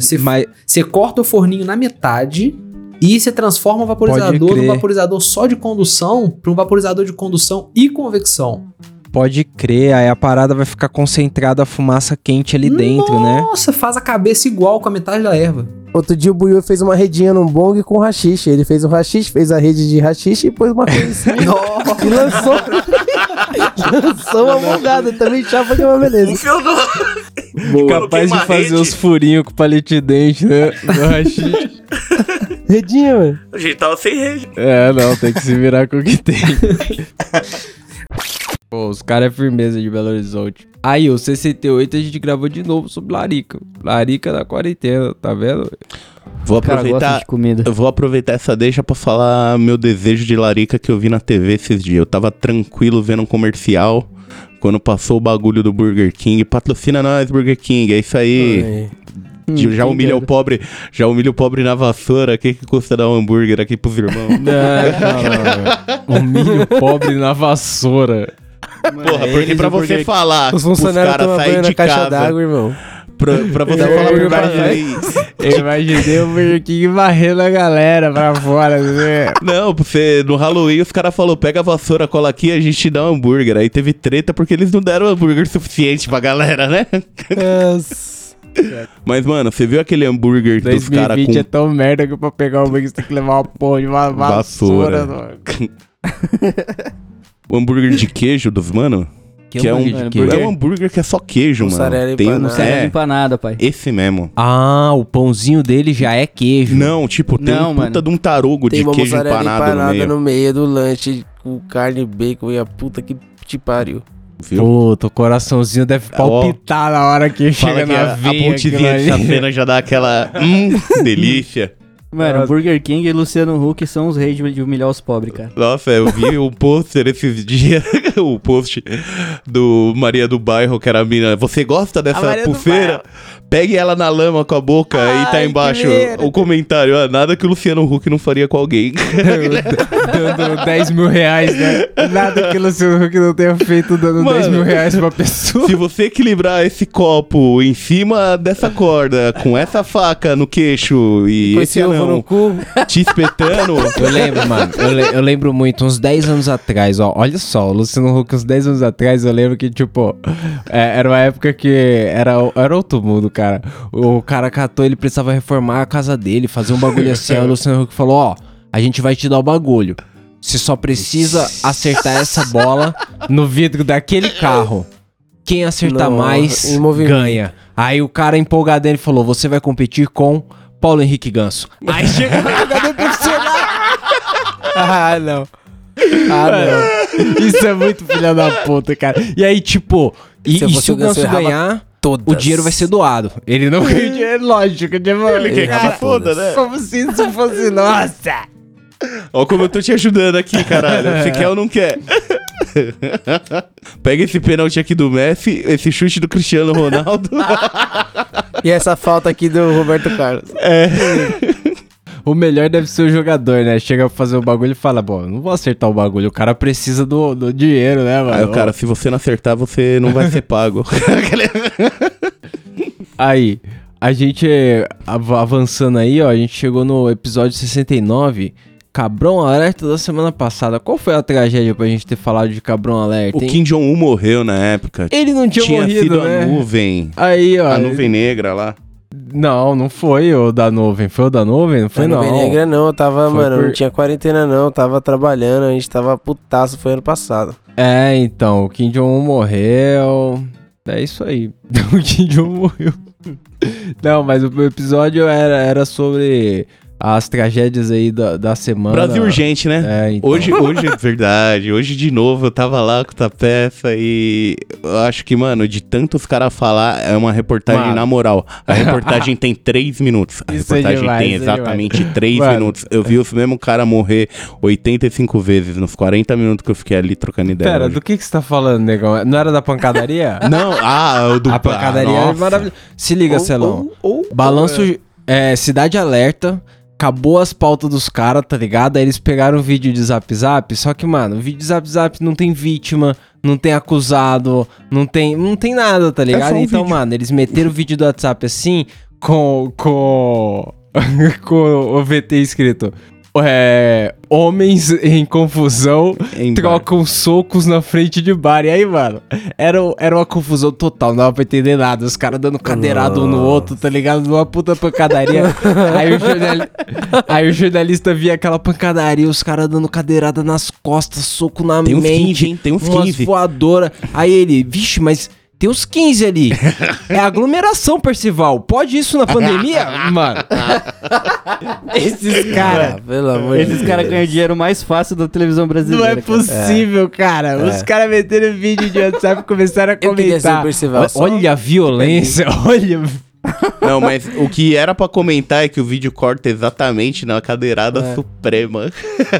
Você corta o forninho na metade e você transforma o vaporizador num vaporizador só de condução para um vaporizador de condução e convecção. pode crer, aí a parada vai ficar concentrada a fumaça quente ali dentro, né? Nossa, faz a cabeça igual com a metade da erva. Outro dia o Buiu fez uma redinha num bong com rachixe. Ele fez o rachixe, fez a rede de rachixe e pôs uma coisa em cima. [LAUGHS] e lançou. [LAUGHS] lançou uma bongada. Também chapa que é uma beleza. Capaz de fazer os furinhos com palito de dente, né? [LAUGHS] No. Redinha, mano. A gente tava sem rede. É, não, tem que se virar com o que tem. [LAUGHS] Pô, os caras é firmeza de Belo Horizonte. Aí, o 68 a gente gravou de novo sobre Larica. Larica da quarentena, tá vendo? Vou O aproveitar. de comida. Eu vou aproveitar essa deixa pra falar meu desejo de larica que eu vi na TV esses dias. Eu tava tranquilo vendo um comercial quando passou o bagulho do Burger King. Patrocina nós, Burger King. É isso aí. Hum, já humilha o pobre, já humilha o pobre na vassoura. O que, que custa dar um hambúrguer aqui pros irmãos? Não, não, não. [LAUGHS] O milho pobre na vassoura. Porra, porque pra você falar Os funcionários caras tomam banho de na caixa casa, d'água, irmão. pra, pra você falar pro pra brasileiro. Eu imaginei o Burger King varrendo a galera pra fora. Né? Não, você, no Halloween os caras falaram, pega a vassoura, cola aqui a gente te dá um hambúrguer. Aí teve treta porque eles não deram hambúrguer suficiente pra galera, né? Mas, mano, você viu aquele hambúrguer dos caras 2020 com é tão merda que pra pegar o hambúrguer você tem que levar uma porra de uma vassoura. Vassoura. [LAUGHS] o hambúrguer de [LAUGHS] queijo dos mano? Que, é um, hambúrguer de queijo? é um hambúrguer que é só queijo, Mussarela mano. Tem um, banana. Não serve é, empanada, pai. esse mesmo. Ah, o pãozinho dele já é queijo. Não, tipo, tem Não, um puta mano. de um tarugo Tem de uma queijo empanado, empanada no meio. no meio do lanche com carne, bacon e a puta que te pariu. Viu? Puta, o coraçãozinho deve palpitar na hora que Fala chega que na a, a veia. pontezinha de safena já dá aquela... Hum, [LAUGHS] delícia. Mano, Burger King e Luciano Huck são os reis de humilhar os pobres, cara. Nossa, eu vi um [LAUGHS] pôster esses dias, [LAUGHS] o post do Maria do Bairro, que era a mina. Você gosta dessa pulseira? Pegue ela na lama com a boca e tá Ai, embaixo o comentário. Ah, nada que o Luciano Huck não faria com alguém. [LAUGHS] dando 10 mil reais, né? Nada que o Luciano Huck não tenha feito dando Mano. 10 mil reais pra pessoa. Se você equilibrar esse copo em cima dessa corda, com essa faca no queixo e Com esse anão no cu. te espetando, [LAUGHS] Eu lembro, mano. Eu, le- eu lembro muito, uns 10 anos atrás, ó. Olha só, o Luciano Huck, uns 10 anos atrás, eu lembro que, tipo, é, era uma época que era, era outro mundo, cara. O cara catou, ele precisava reformar a casa dele, fazer um bagulho assim. aí o Luciano Huck falou: Ó, a gente vai te dar o bagulho. Você só precisa acertar essa bola no vidro daquele carro. Quem acertar Nossa, mais ganha. Aí o cara empolgado ele falou: Você vai competir com Paulo Henrique Ganso. Aí chega o jogador profissional. [LAUGHS] Ah, não. Ah, não. Isso é muito filha da puta, cara. E aí, tipo, e, Se e se o Ganso, ganhar, Todas. o dinheiro vai ser doado. Ele não ganha o dinheiro, lógico. Tipo, ele quer que se foda, né? Como se isso fosse nossa. Ó como eu tô te ajudando aqui, caralho. [LAUGHS] Você quer ou não quer? Pega esse pênalti aqui do Messi, esse chute do Cristiano Ronaldo. [LAUGHS] E essa falta aqui do Roberto Carlos. [LAUGHS] O melhor deve ser o jogador, né? Chega pra fazer o bagulho e fala, bom, não vou acertar o bagulho. O cara precisa do, do dinheiro, né, mano? Aí o cara, se você não acertar, você não vai ser pago. [LAUGHS] Aí, a gente av- avançando aí, ó, a gente chegou no episódio 69, Cabrão Alerta da semana passada. Qual foi a tragédia pra gente ter falado de Cabrão Alerta, o hein? Kim Jong-un morreu na época. Ele não tinha, Tinha morrido, sido a né? nuvem. Aí, ó. A nuvem negra lá. Não, não foi o da nuvem. Foi o da nuvem? Não foi, Foi não. não. Negra não, eu tava, Foi mano, por- não tinha quarentena não, eu tava trabalhando, a gente tava putaço, foi ano passado. É, então, o Kim Jong-un morreu. É isso aí. [LAUGHS] O Kim Jong-un morreu. Não, mas o episódio era, era sobre as tragédias aí da, da semana. Brasil urgente, né? É, então. Hoje, hoje é [LAUGHS] verdade. Hoje, de novo, eu tava lá com essa peça e eu acho que, mano, de tantos caras falar, é uma reportagem Mano. na moral. A [LAUGHS] reportagem tem três minutos. A Isso é reportagem demais, tem isso é exatamente três Mano. minutos. Eu vi o mesmo cara morrer 85 vezes nos 40 minutos que eu fiquei ali trocando ideia. Pera, hoje. do que que você tá falando, negão? Não era da pancadaria? [LAUGHS] Não, ah, o do A pancadaria é nossa. maravilhosa. Se liga, Celão. Ou, ou, Balanço. É, Cidade Alerta. Acabou as pautas dos caras, tá ligado? Aí eles pegaram o vídeo de Zap Zap. Só que, mano, o vídeo de Zap Zap não tem vítima, não tem acusado, não tem, não tem nada, tá ligado? só um então, vídeo. mano, eles meteram o vídeo do WhatsApp assim, com. com. [LAUGHS] com o VT escrito. É, homens em confusão Em trocam socos na frente de bar. E aí, mano, era, era uma confusão total, não dava pra entender nada. Os caras dando cadeirado um no outro, tá ligado? Numa puta pancadaria. [LAUGHS] aí, o aí o jornalista via aquela pancadaria, os caras dando cadeirada nas costas, soco na Tem mente. 15, hein? Tem uns umas 15. voadora. Aí ele, vixe, mas tem uns 15 ali. É aglomeração, Percival. Pode isso na pandemia? [LAUGHS] Mano. Esses caras. Ah, pelo amor de Esses Deus. caras ganham dinheiro mais fácil da televisão Não brasileira. é cara. possível, cara. Os caras meteram vídeo de WhatsApp e começaram a Eu queria ser o comentar. Percival, só- Olha a violência, olha. Não, mas o que era pra comentar é que o vídeo corta exatamente na cadeirada É. suprema.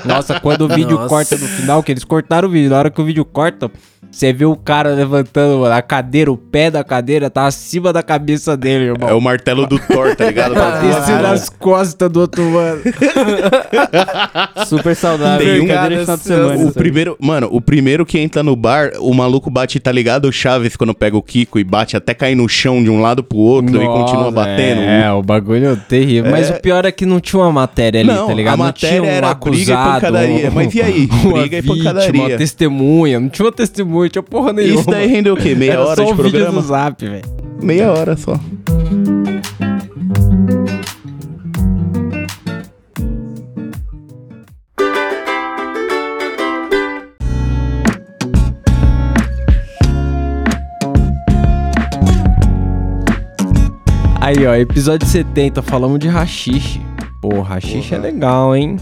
Nossa, quando o vídeo Nossa. corta no final, que eles cortaram o vídeo, na hora que o vídeo corta, Você viu o cara levantando mano, a cadeira, o pé da cadeira tá acima da cabeça dele, irmão. É o martelo do Thor, tá ligado? [LAUGHS] Tá descendo as costas do outro mano. [LAUGHS] Super saudável. Tem um- brincadeira de final de semana. O isso primeiro, mano, o primeiro que entra no bar, o maluco bate, tá ligado? O Chaves quando pega o Kiko e bate até cair no chão de um lado pro outro e continua Nossa, batendo. É, o bagulho é terrível. Mas o pior é que não tinha uma matéria ali, Não, tá ligado? a não tinha matéria um era briga e acusado, pancadaria. Mas e aí? [LAUGHS] Uma Briga e vítima, pancadaria. uma testemunha. Não tinha uma testemunha, tinha porra nenhuma. Isso daí rendeu o quê? Meia Era hora só de um vídeo programa? do zap, velho. Meia hora só. Aí, ó, episódio 70, falamos de rachixe. Pô, rachixe é legal, hein?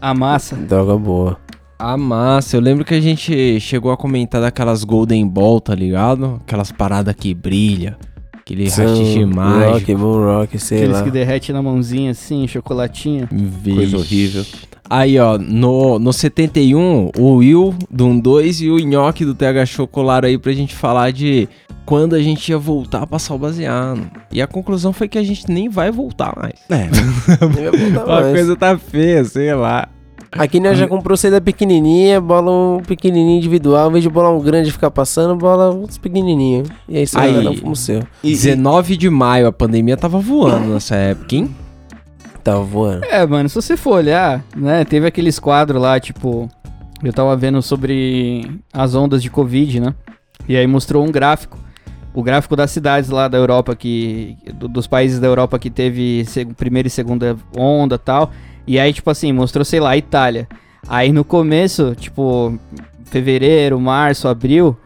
A massa. Droga boa. A massa, eu lembro que a gente chegou a comentar daquelas Golden Ball, tá ligado? Aquelas paradas que brilha. Aquele rachixe mágico. Rock, Moon Rock, sei Aqueles lá. que derrete na mãozinha assim, chocolatinho. Vixe. Coisa horrível. Aí, ó, no, no 71, o Will do 2 e o Nhoque do TH Show colaram aí pra gente falar de quando a gente ia voltar a passar o baseado. E a conclusão foi que a gente nem vai voltar mais. É, ia botar a mais. coisa tá feia, sei lá. Aqui nós já comprou seda pequenininha, bola um pequenininho individual. Em vez de bolar um grande ficar passando, bola uns pequenininhos. E aí, você Aí. vai dar um fumo seu. E- 19 de maio, a pandemia tava voando nessa época, hein? Tava voando. É, mano, se você for olhar, né, teve aqueles quadros lá, tipo, eu tava vendo sobre as ondas de Covid, né? E aí mostrou um gráfico. O gráfico das cidades lá da Europa, que. do- dos países da Europa que teve se- primeira e segunda onda e tal. E aí, tipo assim, mostrou, sei lá, a Itália. Aí no começo, tipo, fevereiro, março, abril,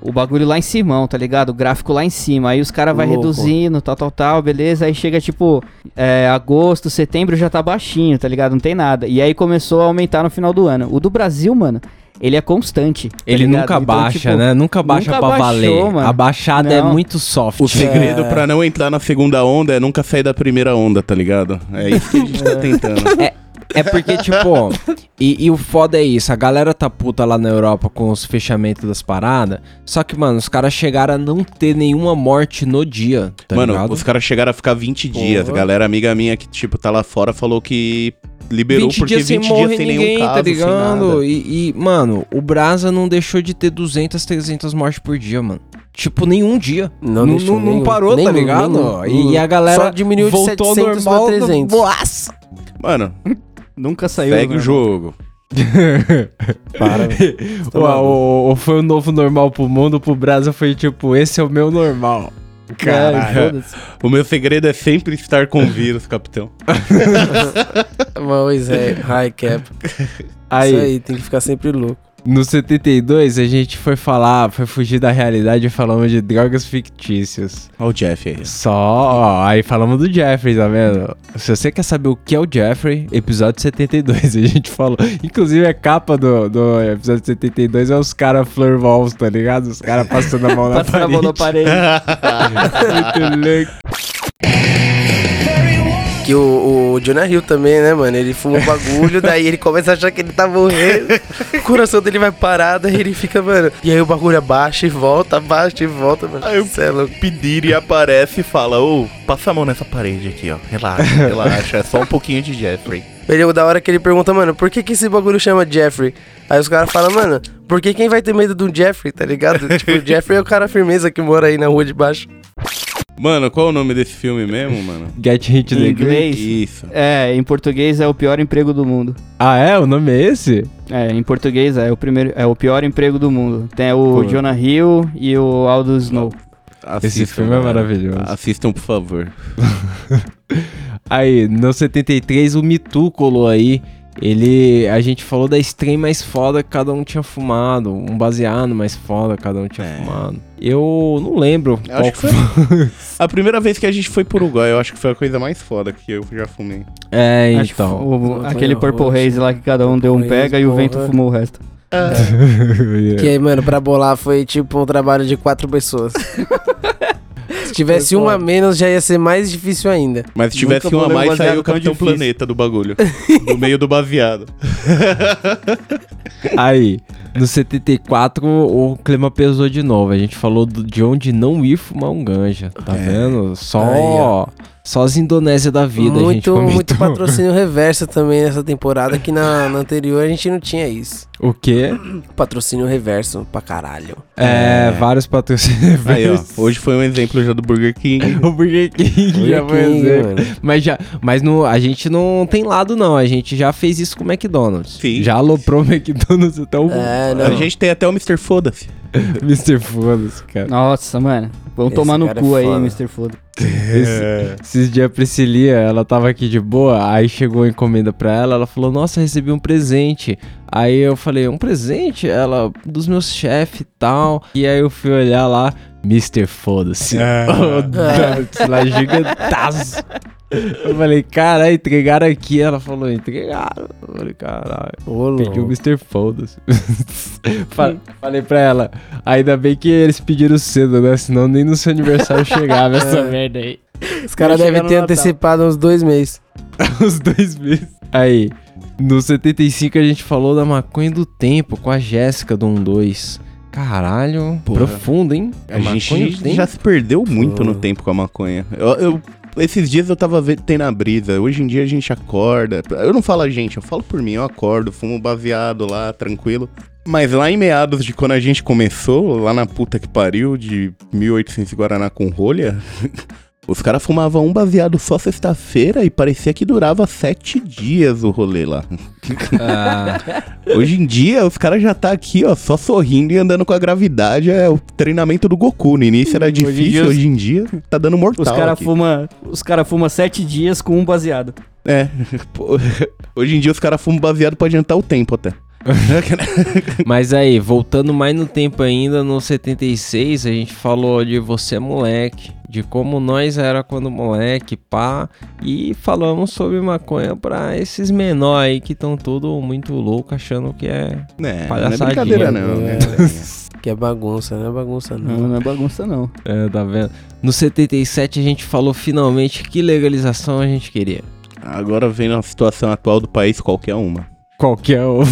o bagulho lá em cima, tá ligado? O gráfico lá em cima. Aí os caras vai Louco. reduzindo, tal, tal, tal, beleza. Aí chega, tipo, é, agosto, setembro já tá baixinho, tá ligado? Não tem nada. E aí começou a aumentar no final do ano. O do Brasil, mano, ele é constante. tá Ele ligado? nunca Então, baixa, tipo, né? Nunca baixa nunca pra baixou, valer. mano. A baixada é Não. muito soft. O segredo É. pra não entrar na segunda onda é nunca sair da primeira onda, tá ligado? É isso que a gente tá [LAUGHS] tentando. É porque, tipo, e, e o foda é isso, a galera tá puta lá na Europa com os fechamentos das paradas, só que, mano, os caras chegaram a não ter nenhuma morte no dia, tá Mano, ligado? os caras chegaram a ficar 20 dias. Porra. Galera amiga minha que, tipo, tá lá fora falou que liberou 20 porque dias sem 20 morrer dias sem ninguém, nenhum caso, tá sem ligado? nada. E, e, mano, o Brasa não deixou de ter 200, 300 mortes por dia, mano. Tipo, nenhum dia. Não, Não, não, não nenhum. parou, tá Nenhum, ligado? nenhum. E, e a galera Só diminuiu de voltou 700 pra normal. 300. Nossa! Mano, Nunca saiu. segue né? o jogo. [LAUGHS] Para, [LAUGHS] velho. Tá Ué, maluco. o, o- foi o novo normal pro mundo, pro Brasa foi tipo, esse é o meu normal. Caralho. foda-se. O meu segredo é sempre estar com vírus, capitão. [LAUGHS] Mas é, high cap. Aí, Isso aí, tem que ficar sempre louco. No 72, a gente foi falar, foi fugir da realidade e falamos de drogas fictícias. Olha o Jeff aí. Só, ó, aí falamos do Jeffrey, tá vendo? Se você quer saber o que é o Jeffrey, episódio 72, [LAUGHS] a gente falou. Inclusive, a capa do, do episódio 72 é os caras Flor Walls, tá ligado? Os caras passando a mão na Passando a parede. mão na parede. [LAUGHS] Muito louco. Que o, o Jonah Hill também, né, mano? Ele fuma um bagulho, [LAUGHS] daí ele começa a achar que ele tá morrendo. [LAUGHS] O coração dele vai parar, daí ele fica, mano. E aí o bagulho abaixa e volta, abaixa e volta, mano. Aí eu- Cê é e aparece e fala: Ô, passa a mão nessa parede aqui, ó. Relaxa, [LAUGHS] relaxa. É só um pouquinho de Jeffrey. Ele, é da hora que ele pergunta, mano, por que que esse bagulho chama Jeffrey? Aí os caras falam, mano, por que quem vai ter medo do Jeffrey, tá ligado? tipo, o Jeffrey é o cara firmeza que mora aí na rua de baixo. Mano, qual é o nome desse filme mesmo, mano? [LAUGHS] Get Hit the inglês, Isso. é, em português é o pior emprego do mundo. Ah, é? O nome é esse? É, em português é o primeiro, é o pior emprego do mundo. Tem o Pô. Jonah Hill e o Aldo Snow. Esse filme é maravilhoso. Assistam, por favor. [LAUGHS] Aí, no 73, o Mitu colou aí. Ele. A gente falou da stream mais foda que cada um tinha fumado. Um baseado mais foda que cada um tinha É. fumado. Eu não lembro Eu qual acho que foi. A primeira vez que a gente foi pro Uruguai, eu acho que foi a coisa mais foda que eu já fumei. É, Acho então. o- aquele Purple. Haze lá que cada um deu um pega e o vento fumou o resto. [LAUGHS] Que aí, mano, pra bolar foi tipo um trabalho de quatro pessoas. [LAUGHS] Se tivesse uma a menos, já ia ser mais difícil ainda. Mas se tivesse Nunca uma a mais, saiu o tão Capitão difícil. Planeta do bagulho. [LAUGHS] no meio do baseado. [LAUGHS] Aí, no 74, o clima pesou de novo. A gente falou de onde não ir fumar um ganja. Tá vendo? Só, Aí, ó. Só as Indonésia da vida a gente muito, muito [LAUGHS] patrocínio reverso também nessa temporada, que na, na anterior a gente não tinha isso. O quê? Patrocínio reverso pra caralho. É, vários patrocínios. [LAUGHS] Aí, ó. Hoje foi um exemplo já do Burger King. [LAUGHS] O Burger King já foi King, exemplo. mano. Mas, já, mas no, a gente não tem lado, não. A gente já fez isso com o McDonald's. Sim. Já aloprou o McDonald's até o É, não. A gente tem até o Mr. Foda-se. Mr. Foda-se, cara. Nossa, mano. Vamos Esse tomar no é cu aí, foda. Mr. Foda. [LAUGHS] Esse- esses dias a Priscilia, ela tava aqui de boa, aí chegou a encomenda pra ela, ela falou, nossa, recebi um presente. Aí eu falei, um presente? Ela, dos meus chefes e tal. E aí eu fui olhar lá, Mr. Foda-se. [LAUGHS] Oh, Donuts lá, [LAUGHS] gigantaço. Eu falei, caralho, entregaram aqui. Ela falou, entregaram. Eu falei, caralho. Pediu o. Mr. Foda-se. [LAUGHS] Fa- Falei pra ela, ainda bem que eles pediram cedo, né? Senão nem no seu aniversário chegava [LAUGHS] essa merda aí. Os caras devem ter antecipado uns dois meses. [LAUGHS] Os dois meses. Aí, no 75 a gente falou da maconha do tempo com a Jéssica do 12. Caralho, Porra. profundo, hein? A do gente já se perdeu muito no tempo com a maconha. Eu, eu- esses dias eu tava tendo a brisa. Hoje em dia a gente acorda. Eu não falo a gente, eu falo por mim. Eu acordo, fumo baseado lá, tranquilo. Mas lá em meados de quando a gente começou, lá na puta que pariu, de 1800 Guaraná com rolha, [LAUGHS] os caras fumavam um baseado só sexta-feira e parecia que durava sete dias o rolê lá. Ah, [LAUGHS] Hoje em dia, os caras já tá aqui, ó, só sorrindo e andando com a gravidade. É o treinamento do Goku. No início era Hoje em difícil, dia, hoje em dia tá dando mortal. Os caras fumam os cara fuma sete dias com um baseado. É. [LAUGHS] Hoje em dia os caras fumam baseado pra adiantar o tempo até. [LAUGHS] mas aí, voltando mais no tempo ainda, no 76, a gente falou de você moleque, de como nós era quando moleque, pá, e falamos sobre maconha pra esses menores aí que estão tudo muito louco achando que é É, não é Palhaçadinha, brincadeira não, né? né? Que é bagunça, não é bagunça não. Não, não é bagunça, não. É, tá vendo? No 77 a gente falou finalmente que legalização a gente queria. Agora vendo a situação atual do país, qualquer uma. Qualquer um.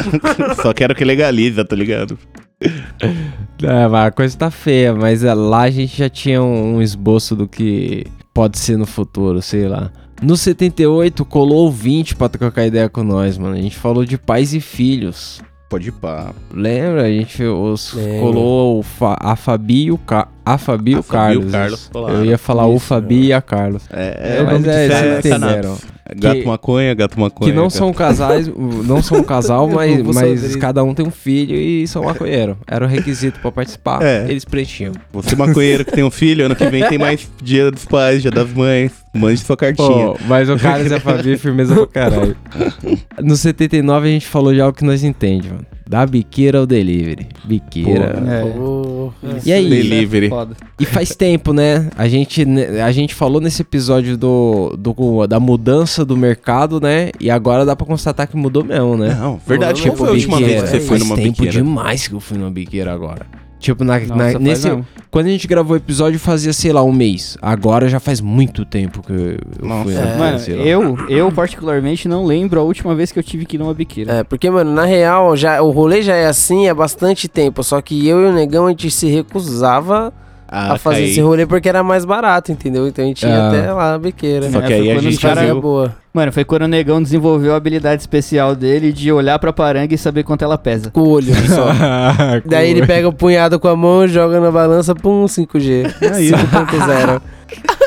[LAUGHS] Só quero que legaliza, tá ligado? [LAUGHS] É, mas a coisa tá feia, mas é, lá a gente já tinha um, esboço do que pode ser no futuro, sei lá. No 78 colou o 20 pra trocar ideia com nós, mano. A gente falou de pais e filhos. Pode ir pá. Lembra? A gente os, Lembro. colou o Fa- a Fabi e o, Ca- a Fabi e A o Fabi e o Carlos. Carlos. Eu ia falar o Isso, Fabi e a Carlos. É, É, mas é, festa, entenderam. cannabis. Gato Que- maconha, gato maconha. Que não gato- são casais, não são um casal, [LAUGHS] mas, mas cada um tem um filho e são maconheiro. Era o requisito pra participar. É. Eles preenchiam. Você maconheiro que tem um filho, ano que vem tem [LAUGHS] mais dia dos pais, dia das mães. Mande sua cartinha. Pô, mas o Carlos e a Fabi, firmeza pra caralho. No 79 a gente falou de algo que nós entende, mano. Da biqueira ao delivery. Biqueira. É. Porra. E aí? Delivery. É. E faz tempo, né? A gente, a gente falou nesse episódio do, do- da mudança do mercado, né? E agora dá pra constatar que mudou mesmo, né? Não, verdade. Não, Qual foi a última vez que você foi faz numa tempo biqueira? demais que eu fui numa biqueira agora. Tipo, na, Nossa, na- nesse, quando a gente gravou o episódio fazia, sei lá, um mês. Agora já faz muito tempo que eu, eu Nossa. fui na É. Mano, sei lá. eu, eu particularmente não lembro a última vez que eu tive que ir numa biqueira. É, porque, mano, na real, já, o rolê já é assim há bastante tempo. Só que eu e o Negão, a gente se recusava Ah, a fazer caí. esse rolê porque era mais barato, entendeu? Então a gente ia Ah. até lá, a biqueira. Só É, que aí foi a quando gente já viu. boa. Mano, foi quando o negão desenvolveu a habilidade especial dele de olhar pra paranga e saber quanto ela pesa. Com o olho só. [LAUGHS] Daí ele pega o punhado com a mão, joga na balança, pum, 5G. Aí, 5.0.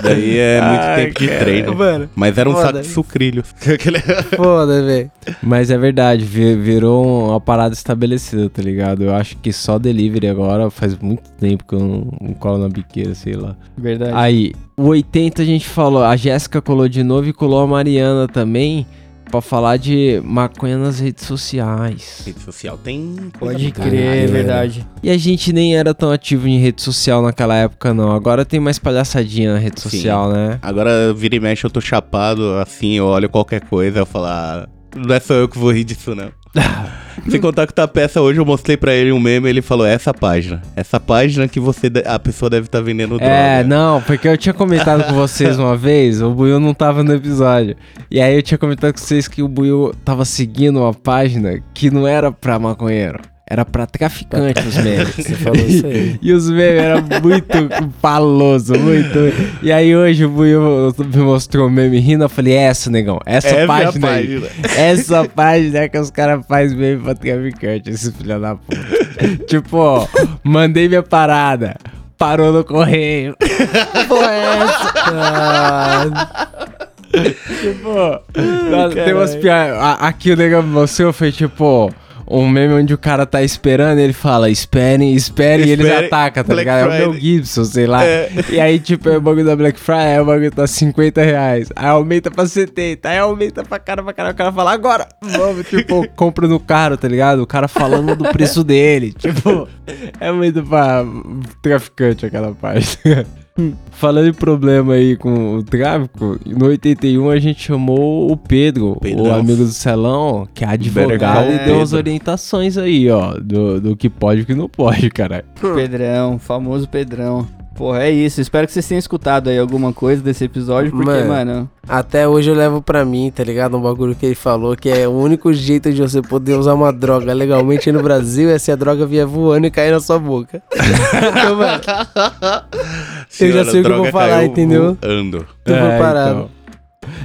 daí é muito Ai, tempo de cara. treino. Mano, Mas era um Foda. saco de sucrilhos. [LAUGHS] foda, velho. Mas é verdade, vi- virou uma parada estabelecida, tá ligado? Eu acho que só delivery agora faz muito tempo que eu não, não colo na biqueira, sei lá. Verdade. Aí, o 80 a gente falou, a Jéssica colou de novo e colou a Mariana também pra falar de maconha nas redes sociais. Rede social tem. coisa Pode crer, é né? verdade. E a gente nem era tão ativo em rede social naquela época, não. Agora tem mais palhaçadinha na rede Sim. social, né? Agora, vira e mexe, eu tô chapado, assim, eu olho qualquer coisa, eu falo, ah, não é só eu que vou rir disso, não. [LAUGHS] Sem contar que tá a peça hoje, eu mostrei pra ele um meme, ele falou, essa página. Essa página que você de- a pessoa deve estar vendendo droga. É, não, porque eu tinha comentado com vocês uma [LAUGHS] vez, o Buiu não tava no episódio. E aí eu tinha comentado com vocês que o Buiu tava seguindo uma página que não era pra maconheiro. Era pra traficante os memes. [LAUGHS] Você falou isso aí. [LAUGHS] E os memes eram muito paloso, muito. E aí hoje o Buiu me mostrou o meme rindo, eu falei, essa, negão, essa É página aí. [LAUGHS] Essa página é que os caras fazem meme pra traficante, esse filho da puta. tipo, ó, mandei minha parada. Parou no correio. Porra, é essa? tipo, tem umas piadas. Aqui o negão me mostrou foi tipo. Um meme onde o cara tá esperando ele fala, esperem, esperem, e eles atacam, tá Black ligado? É o Mel Friday. Gibson, sei lá. É. E aí, tipo, é o bagulho da Black Friday, aí o bagulho tá 50 reais. Aí aumenta pra 70, aí aumenta pra cara, pra cara. O cara fala, agora, vamos, tipo, [LAUGHS] compra no caro, tá ligado? O cara falando do preço dele. Tipo, [LAUGHS] é muito pra traficante aquela parte. [LAUGHS] Falando em problema aí com o tráfico, no 81 a gente chamou o Pedro, o Pedrão. amigo do Celão, que é advogado e deu as Pedro. orientações aí, ó, do, do que pode e o que não pode, caralho. Pedrão, famoso Pedrão. Porra, é isso. Espero que vocês tenham escutado aí alguma coisa desse episódio, porque, Mano. mano, Até hoje eu levo pra mim, tá ligado? Um bagulho que ele falou que é o único jeito de você poder usar uma droga legalmente no Brasil é se a droga vier voando e cair na sua boca. [LAUGHS] então, mano, Eu já sei o que eu vou falar, caiu entendeu? voando. tu foi parado.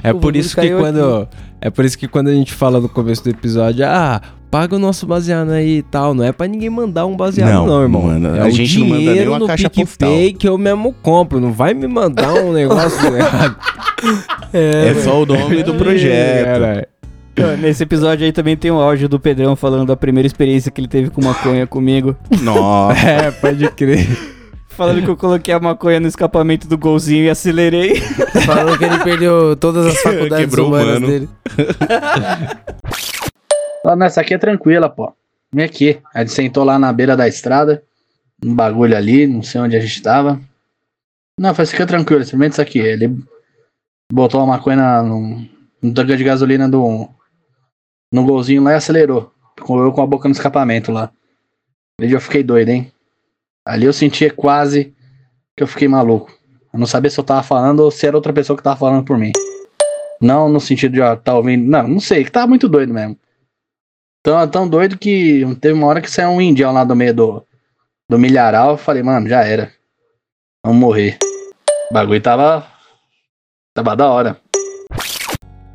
É O por isso que quando. É por isso que quando a gente fala no começo do episódio, ah, paga o nosso baseado aí e tal. Não é pra ninguém mandar um baseado, não, Não, irmão. mano, é a o gente não manda dinheiro nem uma no caixa que eu mesmo compro. Não vai me mandar um [LAUGHS] negócio errado. É só o nome do projeto. Caralho. nesse episódio aí também tem um áudio do Pedrão falando da primeira experiência que ele teve com maconha comigo. Nossa. [LAUGHS] É, pode crer. Falando que eu coloquei a maconha no escapamento do golzinho e acelerei. Falando que ele perdeu todas as [LAUGHS] faculdades Quebrou o humanas mano. dele. Ah, não, essa aqui é tranquila, pô. Vem aqui. A gente sentou lá na beira da estrada. Um bagulho ali, não sei onde a gente tava. Não, foi isso aqui é tranquilo, experimenta isso aqui. Ele botou a maconha na- no, no tanque de gasolina do. No golzinho lá e acelerou. Com eu com a boca no escapamento lá. Ali eu fiquei doido, hein? Ali eu senti quase que eu fiquei maluco. Eu não sabia se eu tava falando ou se era outra pessoa que tava falando por mim. Não no sentido de, ó, tá ouvindo. Não, não sei, que tava muito doido mesmo. Tão, tão doido que teve uma hora que saiu um indião lá do meio do, do milharal. Eu falei, mano, já era. Vamos morrer. O bagulho tava. Tava da hora.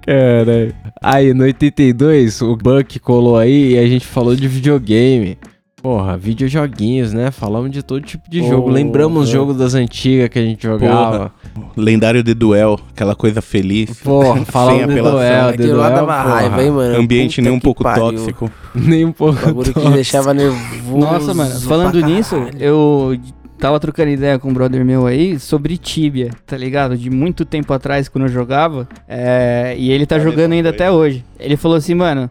Caralho. Aí, no 82, o Buck colou aí e a gente falou de videogame. Porra, videojoguinhos, né? Falamos de todo tipo de jogo. Porra. Lembramos os jogos das antigas que a gente jogava. Lendário de duel, aquela coisa feliz. Porra, Sem falamos de apelação. duel, de Aquilo lá duel, dava porra. raiva, hein, mano? Ambiente Puta nem um pouco pariu. tóxico. Nem um pouco. Bagulho que tóxico. deixava nervoso. Nossa, mano, falando nisso, eu tava trocando ideia com um brother meu aí sobre Tibia, tá ligado? De muito tempo atrás, quando eu jogava. é, e ele tá Olha jogando ainda foi. até hoje. Ele falou assim, mano,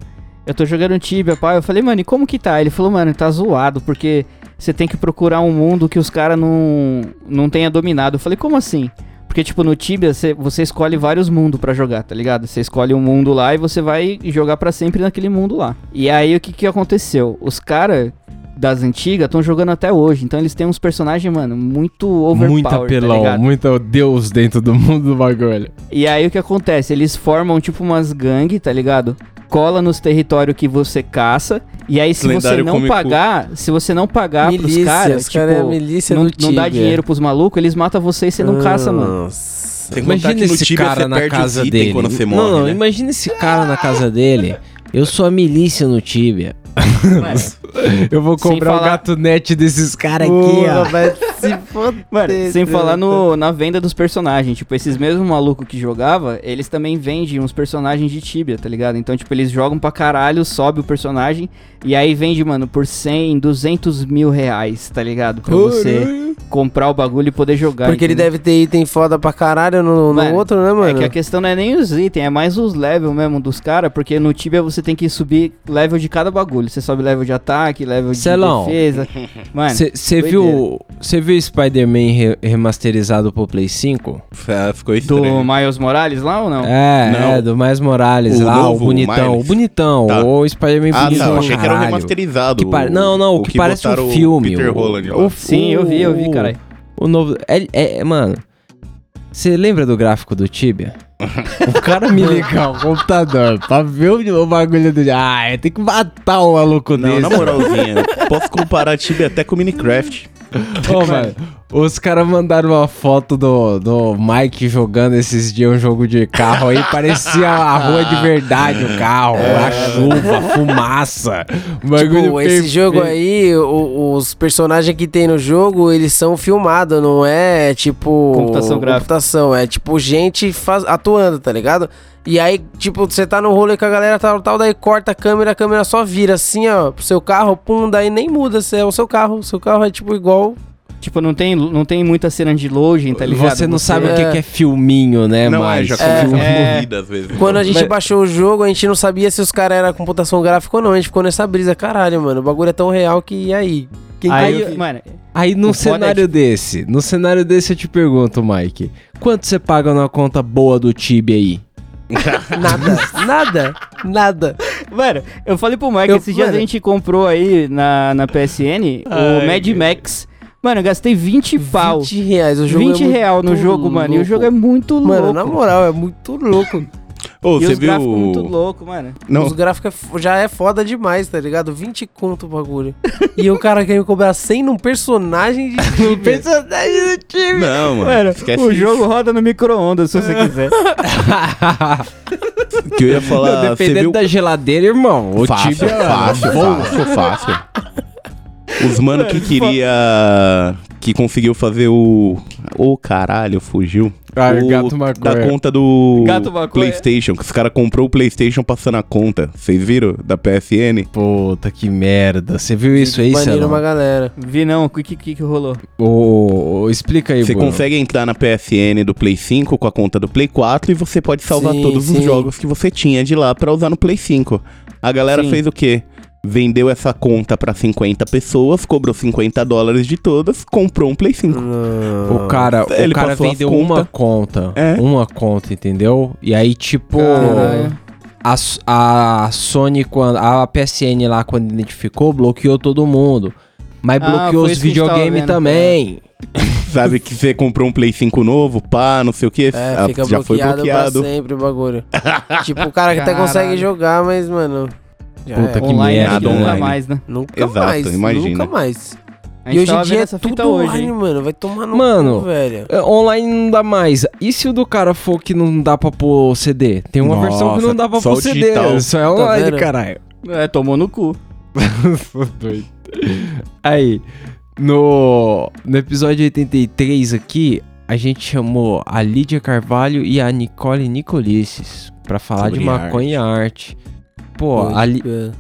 eu tô jogando Tibia, pai. Eu falei, mano, e como que tá? Ele falou, mano, tá zoado, porque você tem que procurar um mundo que os caras não, não tenha dominado. Eu falei, como assim? Porque, tipo, no Tibia você, escolhe vários mundos pra jogar, tá ligado? Você escolhe um mundo lá e você vai jogar pra sempre naquele mundo lá. E aí o que que aconteceu? Os caras das antigas estão jogando até hoje. Então eles têm uns personagens, mano, muito overpowered, Muito tá apelão, ligado? muito Deus dentro do mundo do bagulho. E aí o que acontece? Eles formam tipo umas gangues, tá ligado? Cola nos territórios que você caça. E aí, se Lendário você não pagar, se você não pagar pros Milícia, caras, os caras é a tipo, milícia não, não dá dinheiro pros malucos, eles matam você e você não caça, mano. Nossa. Sem contar Imagina esse cara na casa dele. quando você não, morre, não, né? imagina esse cara na casa dele. Eu sou a milícia no Tibia. [LAUGHS] Eu vou comprar o falar- gato net desses caras aqui, ó. vai [LAUGHS] [LAUGHS] se foder. Mano, sem falar no, na venda dos personagens. Tipo, esses mesmos malucos que jogava, eles também vendem uns personagens de Tibia, tá ligado? Então, tipo, eles jogam pra caralho, sobe o personagem, e aí vende, mano, por 100, 200 mil reais, tá ligado? Pra você comprar o bagulho e poder jogar. Porque ele entendeu? deve ter item foda pra caralho no, no Mano, outro, né, É mano? que a questão não é nem os itens, é mais os levels mesmo dos caras, porque no Tibia você tem que subir level de cada bagulho. Você sobe level de ataque, level de Celão. defesa. [LAUGHS] Mano, Você viu, você viu Spider-Man re- remasterizado pro Play 5? F- Ficou do estranho. Miles Morales lá ou não? É, Não. é, do Mais Morales O lá, novo o bonitão, Miles? o bonitão, Tá. o Spider-Man Ah, bonitão não, pra achei que era o caralho. remasterizado. Que Não, não, o que, parece botaram um o filme. Peter o- Holland o- Sim, eu vi, eu vi, o- caralho. O novo. É, é- mano. Você lembra do gráfico do Tibia? [LAUGHS] o cara me ligar o computador pra ver o, o bagulho do. Ah, tenho que matar o maluco Não, desse. na moralzinha, posso comparar Tibia até com Minecraft. Ô, mano, os caras mandaram uma foto do, do Mike jogando esses dias um jogo de carro aí, parecia a rua de verdade o carro, a chuva, a fumaça. Tipo, esse perfeito. jogo aí, o- os personagens que tem no jogo, eles são filmados, não é tipo. Computação gráfica. Computação, é tipo gente faz, atuando, tá ligado? E aí, tipo, você tá no rolê com a galera tal, tal, daí corta a câmera, a câmera só vira assim, ó, pro seu carro, pum, daí nem muda, é o seu carro. O seu carro é tipo igual. Tipo, não tem, não tem muita cena de loading, tá ligado? Você não sabe o É. que, que é filminho, né, não, mas é, já É, começou é. corrida às vezes. Quando a gente Mas- baixou o jogo, a gente não sabia se os caras eram computação gráfica ou não. A gente ficou nessa brisa, caralho, mano. O bagulho é tão real que e aí? Quem Aí, eu- mano, Aí num O é cenário desse, no cenário desse eu te pergunto, Mike, quanto você paga numa conta boa do Tibia aí? [LAUGHS] Nada, nada, nada. Mano, eu falei pro Mike, Eu- esses dias mano. a gente comprou aí na, na PSN o Mad Max. Mano, eu gastei 20 pau. 20 reais. O jogo 20 é real no jogo, mano. E o louco. jogo é muito louco. Mano, na moral, é muito louco. Ô, e você os gráficos viu. muito louco, mano. Não, Os gráficos é já é foda demais, tá ligado? 20 conto o bagulho. e o cara quer me cobrar 100 num personagem de [LAUGHS] Tibia. personagem do time. não, mano. Mano, esquece o isso. jogo roda no micro-ondas, se você quiser. [LAUGHS] que eu ia falar. Não, você dependendo viu da geladeira, irmão, o fácil, Tibia... fácil, fácil, fácil. Os mano que queria. Que conseguiu fazer o. Ô caralho, fugiu. Ah, o, gato Da maconha. conta do. Gato maconha. PlayStation. Que os caras comprou o PlayStation passando a conta. Vocês viram? Da PSN? Puta, que merda. Você viu isso aí, Baniram uma galera. Vi não, o que, que, que rolou? Ô, ô, explica aí, Você consegue entrar na PSN do Play 5 com a conta do Play 4 e você pode salvar Sim, todos sim. os jogos que você tinha de lá pra usar no Play 5. A galera Sim. fez o quê? Vendeu essa conta pra 50 pessoas, cobrou 50 dólares de todas, comprou um Play 5. O cara, Ele o cara vendeu conta. uma conta. É. Uma conta, entendeu? E aí, tipo... Caralho. A, a Sony, quando, a PSN lá, quando identificou, bloqueou todo mundo. Mas Ah, bloqueou os videogames também. Sabe que você comprou um Play 5 novo, pá, não sei o que, É, fica já foi bloqueado, pra sempre o bagulho. [LAUGHS] tipo, o cara que até consegue jogar, mas, mano. Já Puta é. que online merda, nunca online. mais, né? Nunca Exato, mais. imagina. Nunca mais. E hoje em dia é tudo hoje, online, hein? mano. Vai tomar no Mano, cu, velho. É, Online não dá mais. E se o do cara for que não dá pra pôr CD? Tem uma Nossa, versão que não dá pra pôr o CD. digital. Isso é online, vendo? caralho. É, tomou no cu. [LAUGHS] Aí, no, no episódio 83 aqui, a gente chamou a Lídia Carvalho e a Nicole Nicolices pra falar Sobre de maconha e arte. Pô, a, Li, É.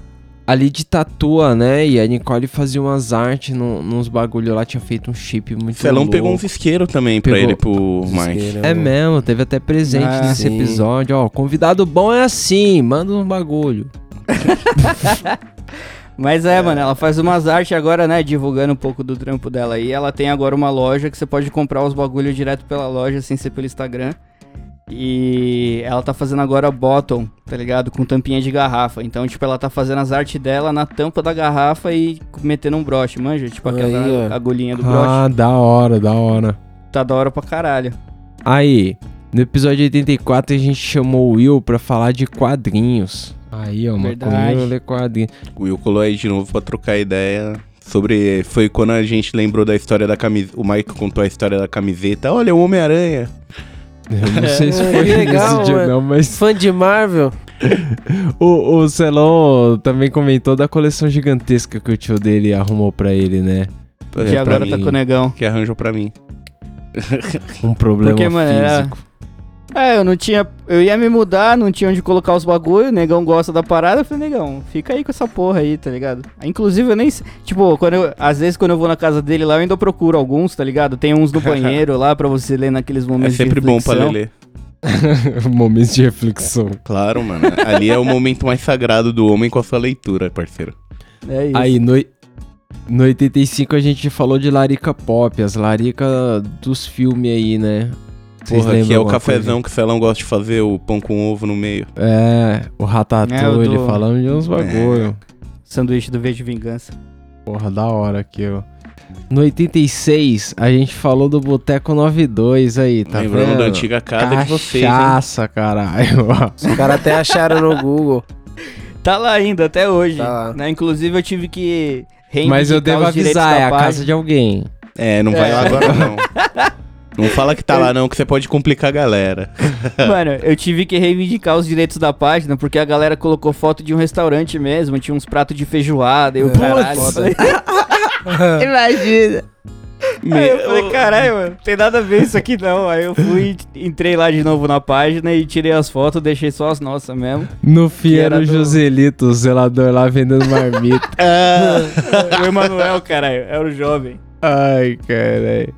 a Lid tatua, né? E a Nicole fazia umas artes no, nos bagulho lá, tinha feito um chip muito O Celão louco. pegou uns isqueiros também pra Pegou. ele pro Mike. É mano. mesmo, teve até presente Ah, nesse sim. episódio. Ó, convidado bom é assim, manda um bagulho. [LAUGHS] Mas é, mano, ela faz umas artes agora, né? Divulgando um pouco do trampo dela aí. Ela tem agora uma loja que você pode comprar os bagulho direto pela loja, sem ser pelo Instagram. E ela tá fazendo agora bottom, tá ligado? Com tampinha de garrafa. Então, tipo, ela tá fazendo as artes dela na tampa da garrafa e metendo um broche, manja? Tipo aquela Aí, agulhinha do broche. Ah, da hora, da hora. Tá da hora pra caralho. Aí, no episódio 84 a gente chamou o Will pra falar de quadrinhos. Aí, ó, maconheiro lê quadrinhos. O Will colou aí de novo pra trocar ideia sobre. Foi quando a gente lembrou da história da camiseta. O Mike contou a história da camiseta. Olha, o Homem-Aranha. Eu não sei se É, foi legal, nesse dia mano. não, mas Fã de Marvel? [LAUGHS] o, o Celon também comentou da coleção gigantesca que o tio dele arrumou pra ele, né? É, que pra agora mim, tá com o negão. Que arranjou pra mim. Um problema Porque, mano, era- físico. É, eu não tinha. Eu ia me mudar, não tinha onde colocar os bagulho, o negão gosta da parada. Eu falei, negão, fica aí com essa porra aí, tá ligado? Inclusive, eu nem. sei- Tipo, quando eu, às vezes quando eu vou na casa dele lá, eu ainda procuro alguns, tá ligado? Tem uns no [LAUGHS] banheiro lá pra você ler naqueles É momentos sempre de bom pra ler. [LAUGHS] Momentos de reflexão. Claro, mano. Ali é o momento mais sagrado do homem com a sua leitura, parceiro. É isso. Aí, no, no 85 a gente falou de larica pop, as larica dos filmes aí, né? Porra, que é o cafezão que o Felão gosta de fazer, o pão com ovo no meio. É, o Ratatouille, É, o do- falando de uns bagulho. Sanduíche do V de Vingança. Porra, da hora aqui, ó. No 86, a gente falou do Boteco 92 aí, tá Lembrando vendo? da antiga casa de vocês? Cachaça, caralho. Os caras até acharam no Google. Tá lá ainda, até hoje. Tá lá. Né? Inclusive, eu tive que. Mas eu devo avisar, é a casa de alguém. É, não vai É. lá agora não. [LAUGHS] Não fala que tá lá não, que você pode complicar a galera. [LAUGHS] Mano, eu tive que reivindicar os direitos da página, porque a galera colocou foto de um restaurante mesmo, tinha uns pratos de feijoada e o caralho. [LAUGHS] Imagina. Aí eu falei, caralho, mano, não tem nada a ver isso aqui não. Aí eu fui, entrei lá de novo na página e tirei as fotos, deixei só as nossas mesmo. No fim era o do- Joselito, o zelador lá vendendo marmita. [LAUGHS] o Emanuel, caralho, era o jovem. Ai, caralho.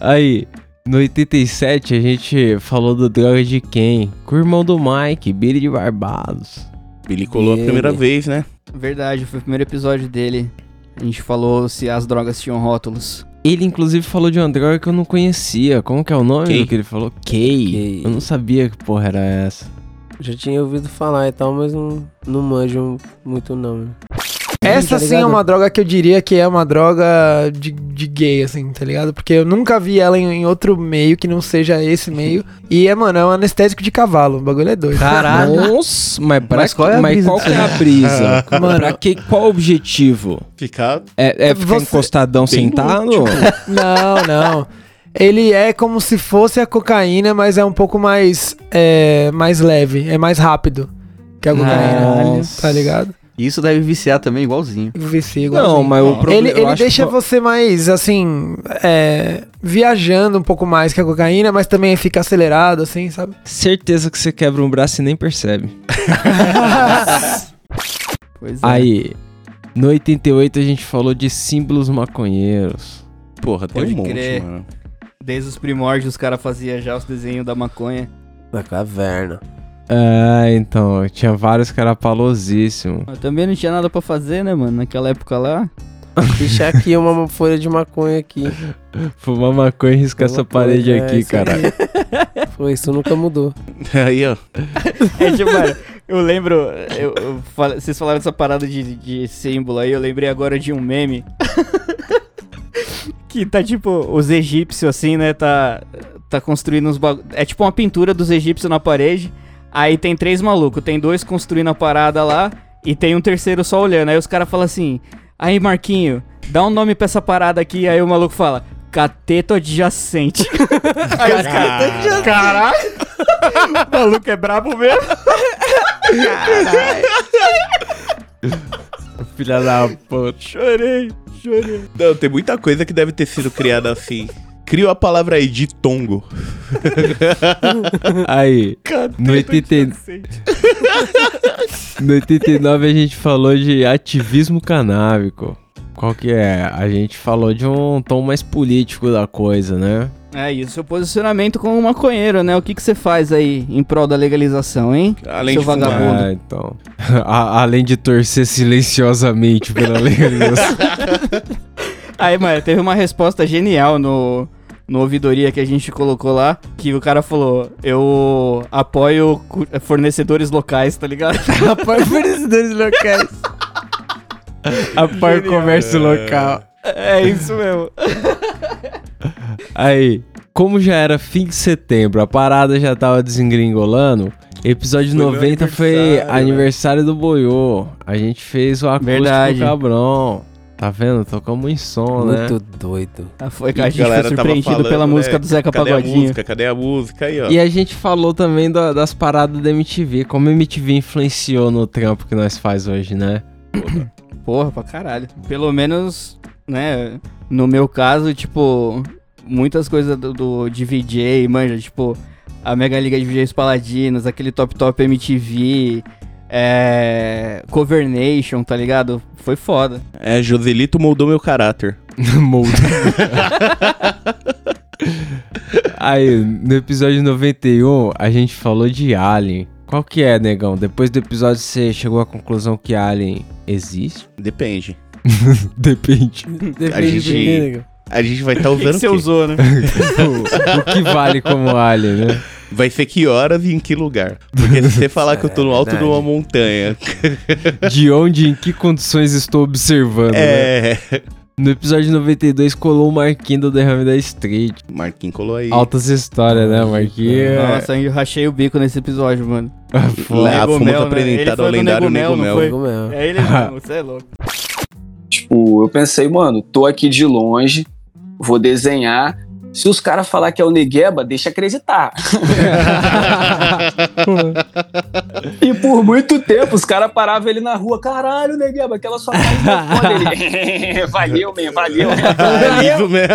Aí, no 87 a gente falou do droga de quem? Com o irmão do Mike, Billy de Barbados. Billy colou a primeira vez, né? Verdade, foi o primeiro episódio dele. A gente falou se as drogas tinham rótulos. Ele, inclusive, falou de uma droga que eu não conhecia. Como que é o nome Kay. do que ele falou? Kay. Kay. Eu não sabia que porra era essa. Já tinha ouvido falar e tal, mas não, não manjo muito não. Né? Essa Tá sim é uma droga que eu diria que é uma droga de, de gay, assim, tá ligado? Porque eu nunca vi ela em, em outro meio que não seja esse meio. E é, mano, é um anestésico de cavalo. O bagulho é doido. Nossa, mas, pra Mas qual é a mas brisa qual que é a brisa? [LAUGHS] Mano. pra que, qual o objetivo? Ficar. É, é ficar Você- encostadão Bem sentado? [LAUGHS] Não, não. Ele é como se fosse a cocaína, mas é um pouco mais, é, mais leve, é mais rápido que a cocaína. Nossa. Tá ligado? Isso deve viciar também igualzinho. Não, igualzinho. mas o problema... Ele, ele deixa que- você mais, assim, é, viajando um pouco mais que a cocaína, mas também fica acelerado, assim, sabe? Certeza que você quebra um braço e nem percebe. [LAUGHS] Pois é. Aí, no 88 a gente falou de símbolos maconheiros. Porra, tem Pode um monte, crer. mano. Desde os primórdios os caras faziam já os desenhos da maconha. Na caverna. É, então, tinha vários que era palosíssimo. Eu também não tinha nada pra fazer, né, mano? Naquela época lá. [LAUGHS] Deixa aqui uma folha de maconha aqui. Fumar maconha e riscar essa parede é, aqui, cara. [LAUGHS] Foi, isso nunca mudou. [LAUGHS] Aí, ó. É tipo, mano, eu lembro. eu- eu fal- vocês falaram dessa parada de, de símbolo aí, eu lembrei agora de um meme. que tá tipo, os egípcios assim, né? Tá, tá construindo uns bagulho. É tipo uma pintura dos egípcios na parede. Aí tem três malucos, tem dois construindo a parada lá e tem um terceiro só olhando. Aí os caras falam assim: Aí, Marquinho, dá um nome pra essa parada aqui. Aí o maluco fala: Cateto adjacente. [LAUGHS] Aí os caras. Caralho! [LAUGHS] O maluco é brabo mesmo. Filha da puta. Chorei, chorei. Não, tem muita coisa que deve ter sido criada assim. Crio a palavra aí, de tongo. [LAUGHS] Aí, no, 80... [LAUGHS] no 89 a gente falou de ativismo canábico. Qual que é? A gente falou de um tom mais político da coisa, né? É isso, seu posicionamento como maconheiro, né? O que que você faz aí em prol da legalização, hein? Além Seu de vagabundo. Ah, então. [LAUGHS] A- além de torcer silenciosamente pela legalização. Aí, mano, teve uma resposta genial no, no ouvidoria que a gente colocou lá, que o cara falou, eu apoio fornecedores locais, tá ligado? [LAUGHS] Apoio fornecedores locais. Apoio o comércio local. É isso mesmo. Aí, como já era fim de setembro, a parada já tava desengringolando. Episódio Foi meu 90 foi aniversário, aniversário do Boiô. A gente fez o acústico Verdade. cabrão. Tá vendo? Tocamos em som, né? Muito doido. Ah, Foi que a gente foi surpreendido pela música do Zeca Cadê a Pagodinho. música? Cadê a música? Aí, ó. E a gente falou também da- das paradas da MTV, como a MTV influenciou no trampo que nós faz hoje, né? Porra, pra caralho. Pelo menos, né, no meu caso, tipo, muitas coisas do, do de VJ, manja, tipo, a Mega Liga de VJs Paladinos, aquele Top Top MTV, é, Cover Nation, tá ligado? Foi foda. É, Joselito moldou meu caráter. [LAUGHS] Moldo. Aí, no episódio 91, a gente falou de Alien. Qual que é, negão? Depois do episódio você chegou à conclusão que Alien existe? [LAUGHS] Depende. Depende. Depende A do gente- que, nego. A gente vai estar [LAUGHS] O que usando que você o usou, né? o, o que vale como Alien, né? Vai ser que horas e em que lugar. Porque se você [LAUGHS] falar que eu tô no alto de verdade. uma montanha. [LAUGHS] De onde e em que condições estou observando, né? É. No episódio 92 colou o Marquinho do Derrame da Street. Marquinhos colou aí. Altas histórias, né, Marquinho? Nossa, eu rachei o bico nesse episódio, mano. [LAUGHS] Lá Nego fomos Mel, né? apresentados Ele foi ao lendário Nego Mel, Mel. Nego Mel. É ele mesmo, você é louco. Tipo, eu pensei, mano, tô aqui de longe, vou desenhar. Se os caras falar que é o Negueba, deixa acreditar. [LAUGHS] e por muito tempo os caras paravam ele na rua. Caralho, Negueba, aquela sua cara é foda. Ele, [LAUGHS] valeu, man, valeu. Isso mesmo.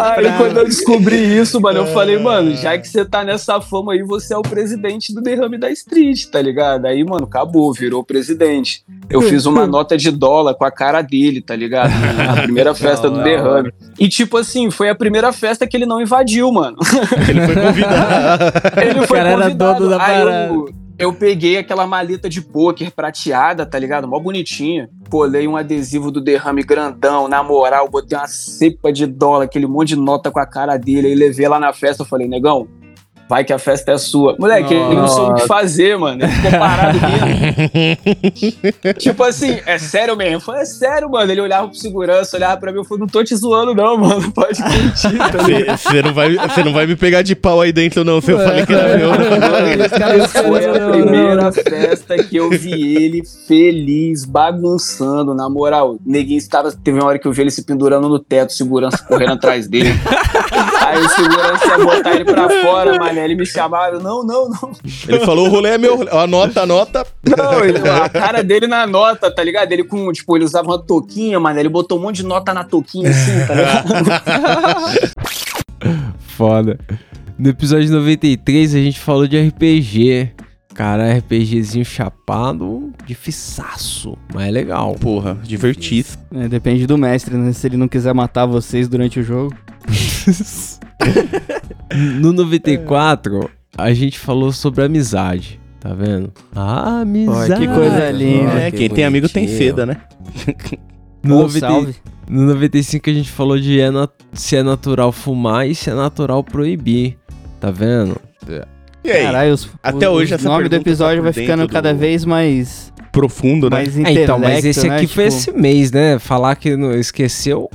Aí quando eu descobri isso, mano, eu falei, mano, já que você tá nessa fama aí, você é o presidente do derrame da Street, tá ligado? Aí, mano, acabou, virou o presidente. Eu fiz uma nota de dólar com a cara dele, tá ligado? Na [LAUGHS] primeira festa do derrame. E tipo assim, foi a primeira festa que ele não invadiu, mano. Ele foi convidado. [LAUGHS] Ele foi cara era convidado. dono da Aí parada. eu, eu peguei aquela maleta de pôquer prateada, tá ligado? Mó bonitinha. Colei um adesivo do derrame grandão, na moral, botei uma cepa de dólar, aquele monte de nota com a cara dele, aí levei lá na festa, falei, negão, vai que a festa é sua. Moleque, ele não soube o que fazer, mano. Ele ficou parado mesmo. [LAUGHS] tipo assim, é sério mesmo? Eu falei, é sério, mano. Ele olhava pro segurança, olhava pra mim, eu falei, não tô te zoando não, mano. Pode curtir, tá ligado? Você não, vai, você não vai me pegar de pau aí dentro, não. Se eu falei que era meu. Foi a primeira festa que eu vi ele feliz, bagunçando, na moral. Neguinho estava. Teve uma hora que eu vi ele se pendurando no teto, segurança correndo atrás dele. Aí o segurança ia botar ele pra [LAUGHS] fora, mané. Ele me chamava, eu, não, não, não. Ele falou: o rolê é meu. Anota, anota. Não, ele- [LAUGHS] a cara dele na nota, tá ligado? Ele com, tipo, ele usava uma touquinha, mano. Ele botou um monte de nota na touquinha assim, tá ligado? [LAUGHS] Foda. No episódio 93 a gente falou de RPG. Cara, RPGzinho chapado, difiçaço, mas é legal. Porra, divertido. É, depende do mestre, né? Se ele não quiser matar vocês durante o jogo. [LAUGHS] No 94, a gente falou sobre amizade. Tá vendo? Ah, amizade. que coisa linda. É, quem tem amigo tem seda, né? No, Ou 90 salve. no 95 a gente falou de é se é natural fumar e se é natural proibir. Tá vendo? E aí? Caralho, os, Até o- hoje o essa nome do tá episódio por vai ficando do- cada vez mais, Profundo, né? mais É, então, mas esse né? aqui foi Tipo, esse mês, né? Falar que não esqueceu.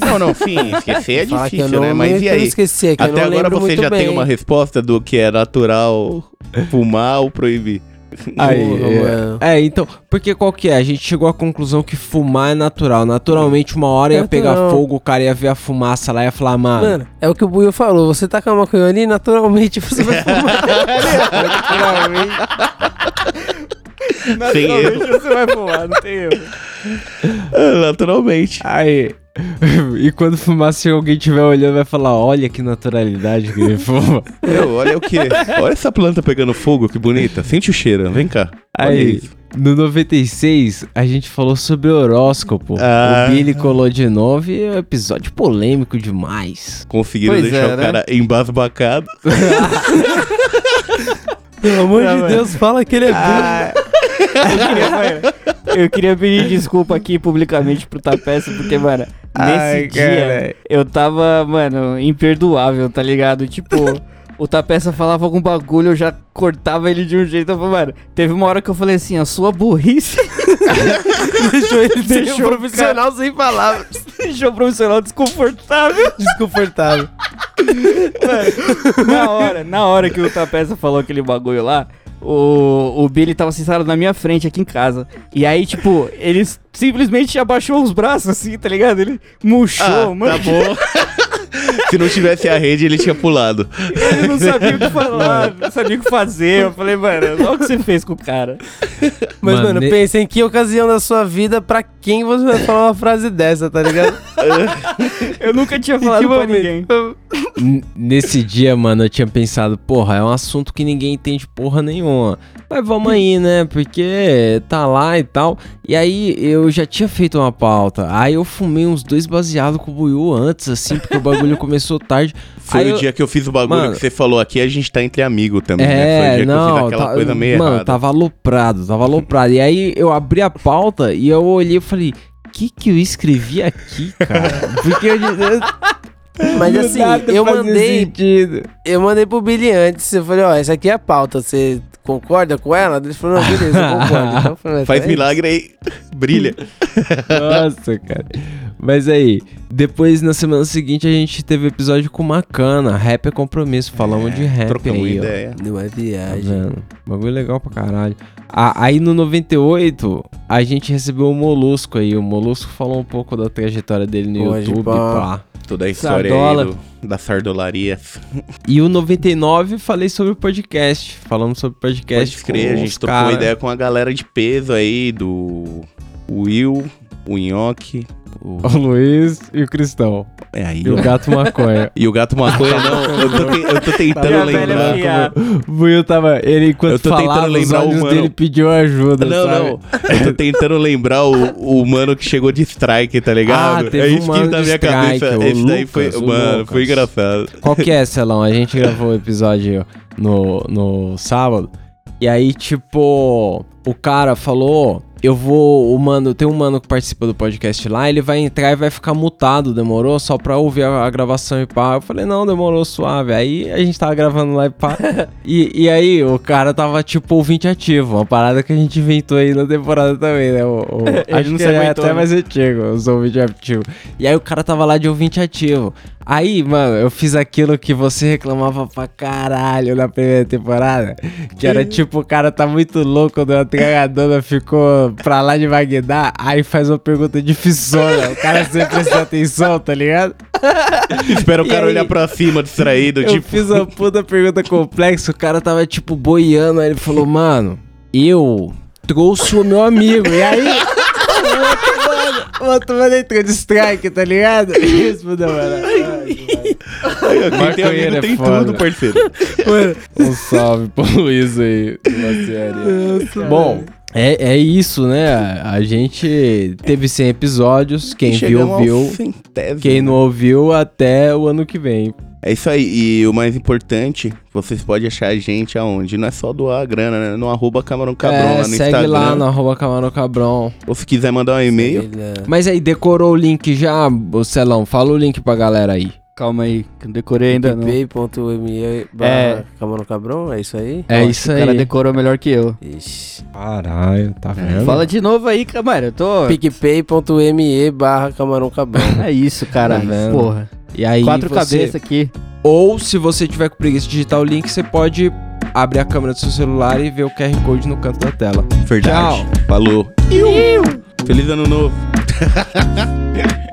Não, não, sim, esquecer é difícil, não né? Mas e aí? esqueci, é que eu Até não agora você muito já bem. tem uma resposta do que é natural fumar ou proibir. Aí, é, mano. é, então, porque qual que é? A gente chegou à conclusão que fumar é natural. Naturalmente, uma hora ia pegar fogo, o cara ia ver a fumaça lá e ia falar, mano. Mano, é o que o Buio falou. Você tá com a maconha ali, naturalmente você vai [LAUGHS] fumar. Sem erro. você vai fumar, não tem erro. Naturalmente. Aí. [LAUGHS] e quando fumar, se alguém estiver olhando, vai falar: olha que naturalidade que ele [LAUGHS] fuma. Meu, olha o que? Olha essa planta pegando fogo, que bonita. Sente o cheiro, vem cá. Aí, no 96, a gente falou sobre horóscopo. Ah. O Billy colou de novo e é um episódio polêmico demais. Conseguiram Pois deixar é, o né? cara embasbacado. [LAUGHS] Pelo amor Não, de mano. Deus, fala que ele é burro. Eu queria, mano, eu queria pedir desculpa aqui publicamente pro Tapeça, porque, mano, nesse Ai, dia caralho. eu tava, mano, imperdoável, tá ligado? Tipo, o Tapeça falava algum bagulho, eu já cortava ele de um jeito. Eu falei, mano, teve uma hora que eu falei assim, a sua burrice [LAUGHS] Deixou ele Deixou um profissional sem palavras. [LAUGHS] deixou o profissional desconfortável. Desconfortável. [LAUGHS] na hora, na hora que o Tapeça falou aquele bagulho lá, o, o Billy tava sentado na minha frente aqui em casa. E aí, tipo, ele simplesmente abaixou os braços assim, tá ligado? Ele murchou, Ah, mano. tá bom. [LAUGHS] Se não tivesse a rede, ele tinha pulado. Ele não sabia o que falar, não sabia o que fazer. Eu falei, mano, olha o que você fez com o cara. Mas, Mano, mano, ne- pensa em que ocasião da sua vida pra quem você vai falar uma frase dessa, tá ligado? [LAUGHS] Eu nunca tinha falado pra momento? ninguém. N- Nesse dia, mano, eu tinha pensado, porra, é um assunto que ninguém entende porra nenhuma. Mas vamos aí, né? Porque tá lá e tal. E aí eu já tinha feito uma pauta. Aí eu fumei uns dois baseados com o Buiu antes, assim, porque o bagulho começou tarde. Foi Aí o eu- dia que eu fiz o bagulho Mano. que você falou aqui, a gente tá entre amigos também, né? Foi o É, dia que eu não, fiz aquela tá- coisa meio mano, errada. tava aloprado, tava aloprado. E aí eu abri a pauta e eu olhei e falei, o que que eu escrevi aqui, cara? [LAUGHS] Porque eu... Mas Não assim, eu mandei, sentido. eu mandei pro Billy antes. Eu falei, ó, essa aqui é a pauta. Você concorda com ela? Ele falou, não, beleza, eu concordo. Então, eu falei, [LAUGHS] Faz é milagre aí, brilha. [LAUGHS] Nossa, cara. Mas aí, depois na semana seguinte a gente teve episódio com Macana, rap é compromisso, falamos de rap Trocamos aí, ó. ideia. isso. Não é Tá viagem. vendo? Bagulho legal pra caralho. Ah, aí no 98, a gente recebeu o Molusco aí. O Molusco falou um pouco da trajetória dele no Pode YouTube, pá. pá. Toda a história Sardola. aí do, da sardolaria. E o 99, falei sobre o podcast. Falamos sobre o podcast. Pode crer, a gente os trocou cara. ideia com a galera de peso aí, do Will, o Nhoque, o... O Luiz e o Cristão. É aí, E o ó. gato maconha. [LAUGHS] E o gato maconha, não, eu tô, te- eu tô tentando Tá lembrar. O Buiu tava. Ele, enquanto Eu tô tentando falava, os lembrar o mano. dele pediu ajuda. Não, sabe? não. Eu tô tentando lembrar o, o mano que chegou de strike, tá ligado? Ah, teve é um isso que mano tá na de minha strike, cabeça. o Esse daí foi. Lucas, o Mano, Lucas. foi engraçado. Qual que é, Celão? A gente gravou o episódio no, no sábado. E aí, tipo, o cara falou: Eu vou. O mano, tem um mano que participa do podcast lá, ele vai entrar e vai ficar mutado, demorou? Só pra ouvir a, a gravação e pá. Eu falei, não, demorou suave. Aí a gente tava gravando lá e pá. [LAUGHS] e, e aí, o cara tava, tipo, ouvinte ativo. Uma parada que a gente inventou aí na temporada também, né? O, o, [LAUGHS] acho não que se é até né? mais antigo, os ouvintes ativos. E aí o cara tava lá de ouvinte ativo. Aí, mano, eu fiz aquilo que você reclamava pra caralho na primeira temporada. Que era tipo, o cara tá muito louco, a tragadona ficou pra lá de Magdá, aí faz uma pergunta dificona. O cara sempre presta atenção, tá ligado? Espera o E cara aí? olhar pra cima, distraído, Eu tipo. fiz uma puta pergunta complexa, o cara tava tipo boiando, aí ele falou, mano, eu trouxe o meu amigo. E aí, [LAUGHS] o outro mano, o outro mano entrou de strike, tá ligado? Respondeu, mano. [LAUGHS] Quem tem amigo é tem foda. tudo, parceiro. Um salve pro Luiz aí. Bom, é, é isso, né? A gente teve 100 episódios, quem viu, viu. centésimo. Quem não ouviu, até o ano que vem. É isso aí. E o mais importante, vocês podem achar a gente aonde? Não é só doar a grana, né? No arroba Camarão Cabrão é, lá no segue Instagram. lá no arroba Camarão Cabrão. Ou se quiser mandar um e-mail. Mas aí, decorou o link já, Celão? Fala o link pra galera aí. Calma aí, que eu não decorei ainda não. PicPay.me É. Camarão Cabrão, é isso aí? É Ó, isso O aí. cara decorou melhor que eu. Ixi. Caralho, tá vendo? Fala de novo aí, Camara. Eu tô. PicPay.me barra Camarão Cabrão. [LAUGHS] É isso, cara. Tá vendo? Porra. E aí, Quatro você... cabeças aqui. Ou, se você tiver com preguiça de digitar o link, você pode abrir a câmera do seu celular e ver o QR Code no canto da tela. Verdade. Falou. Feliz ano novo. [LAUGHS]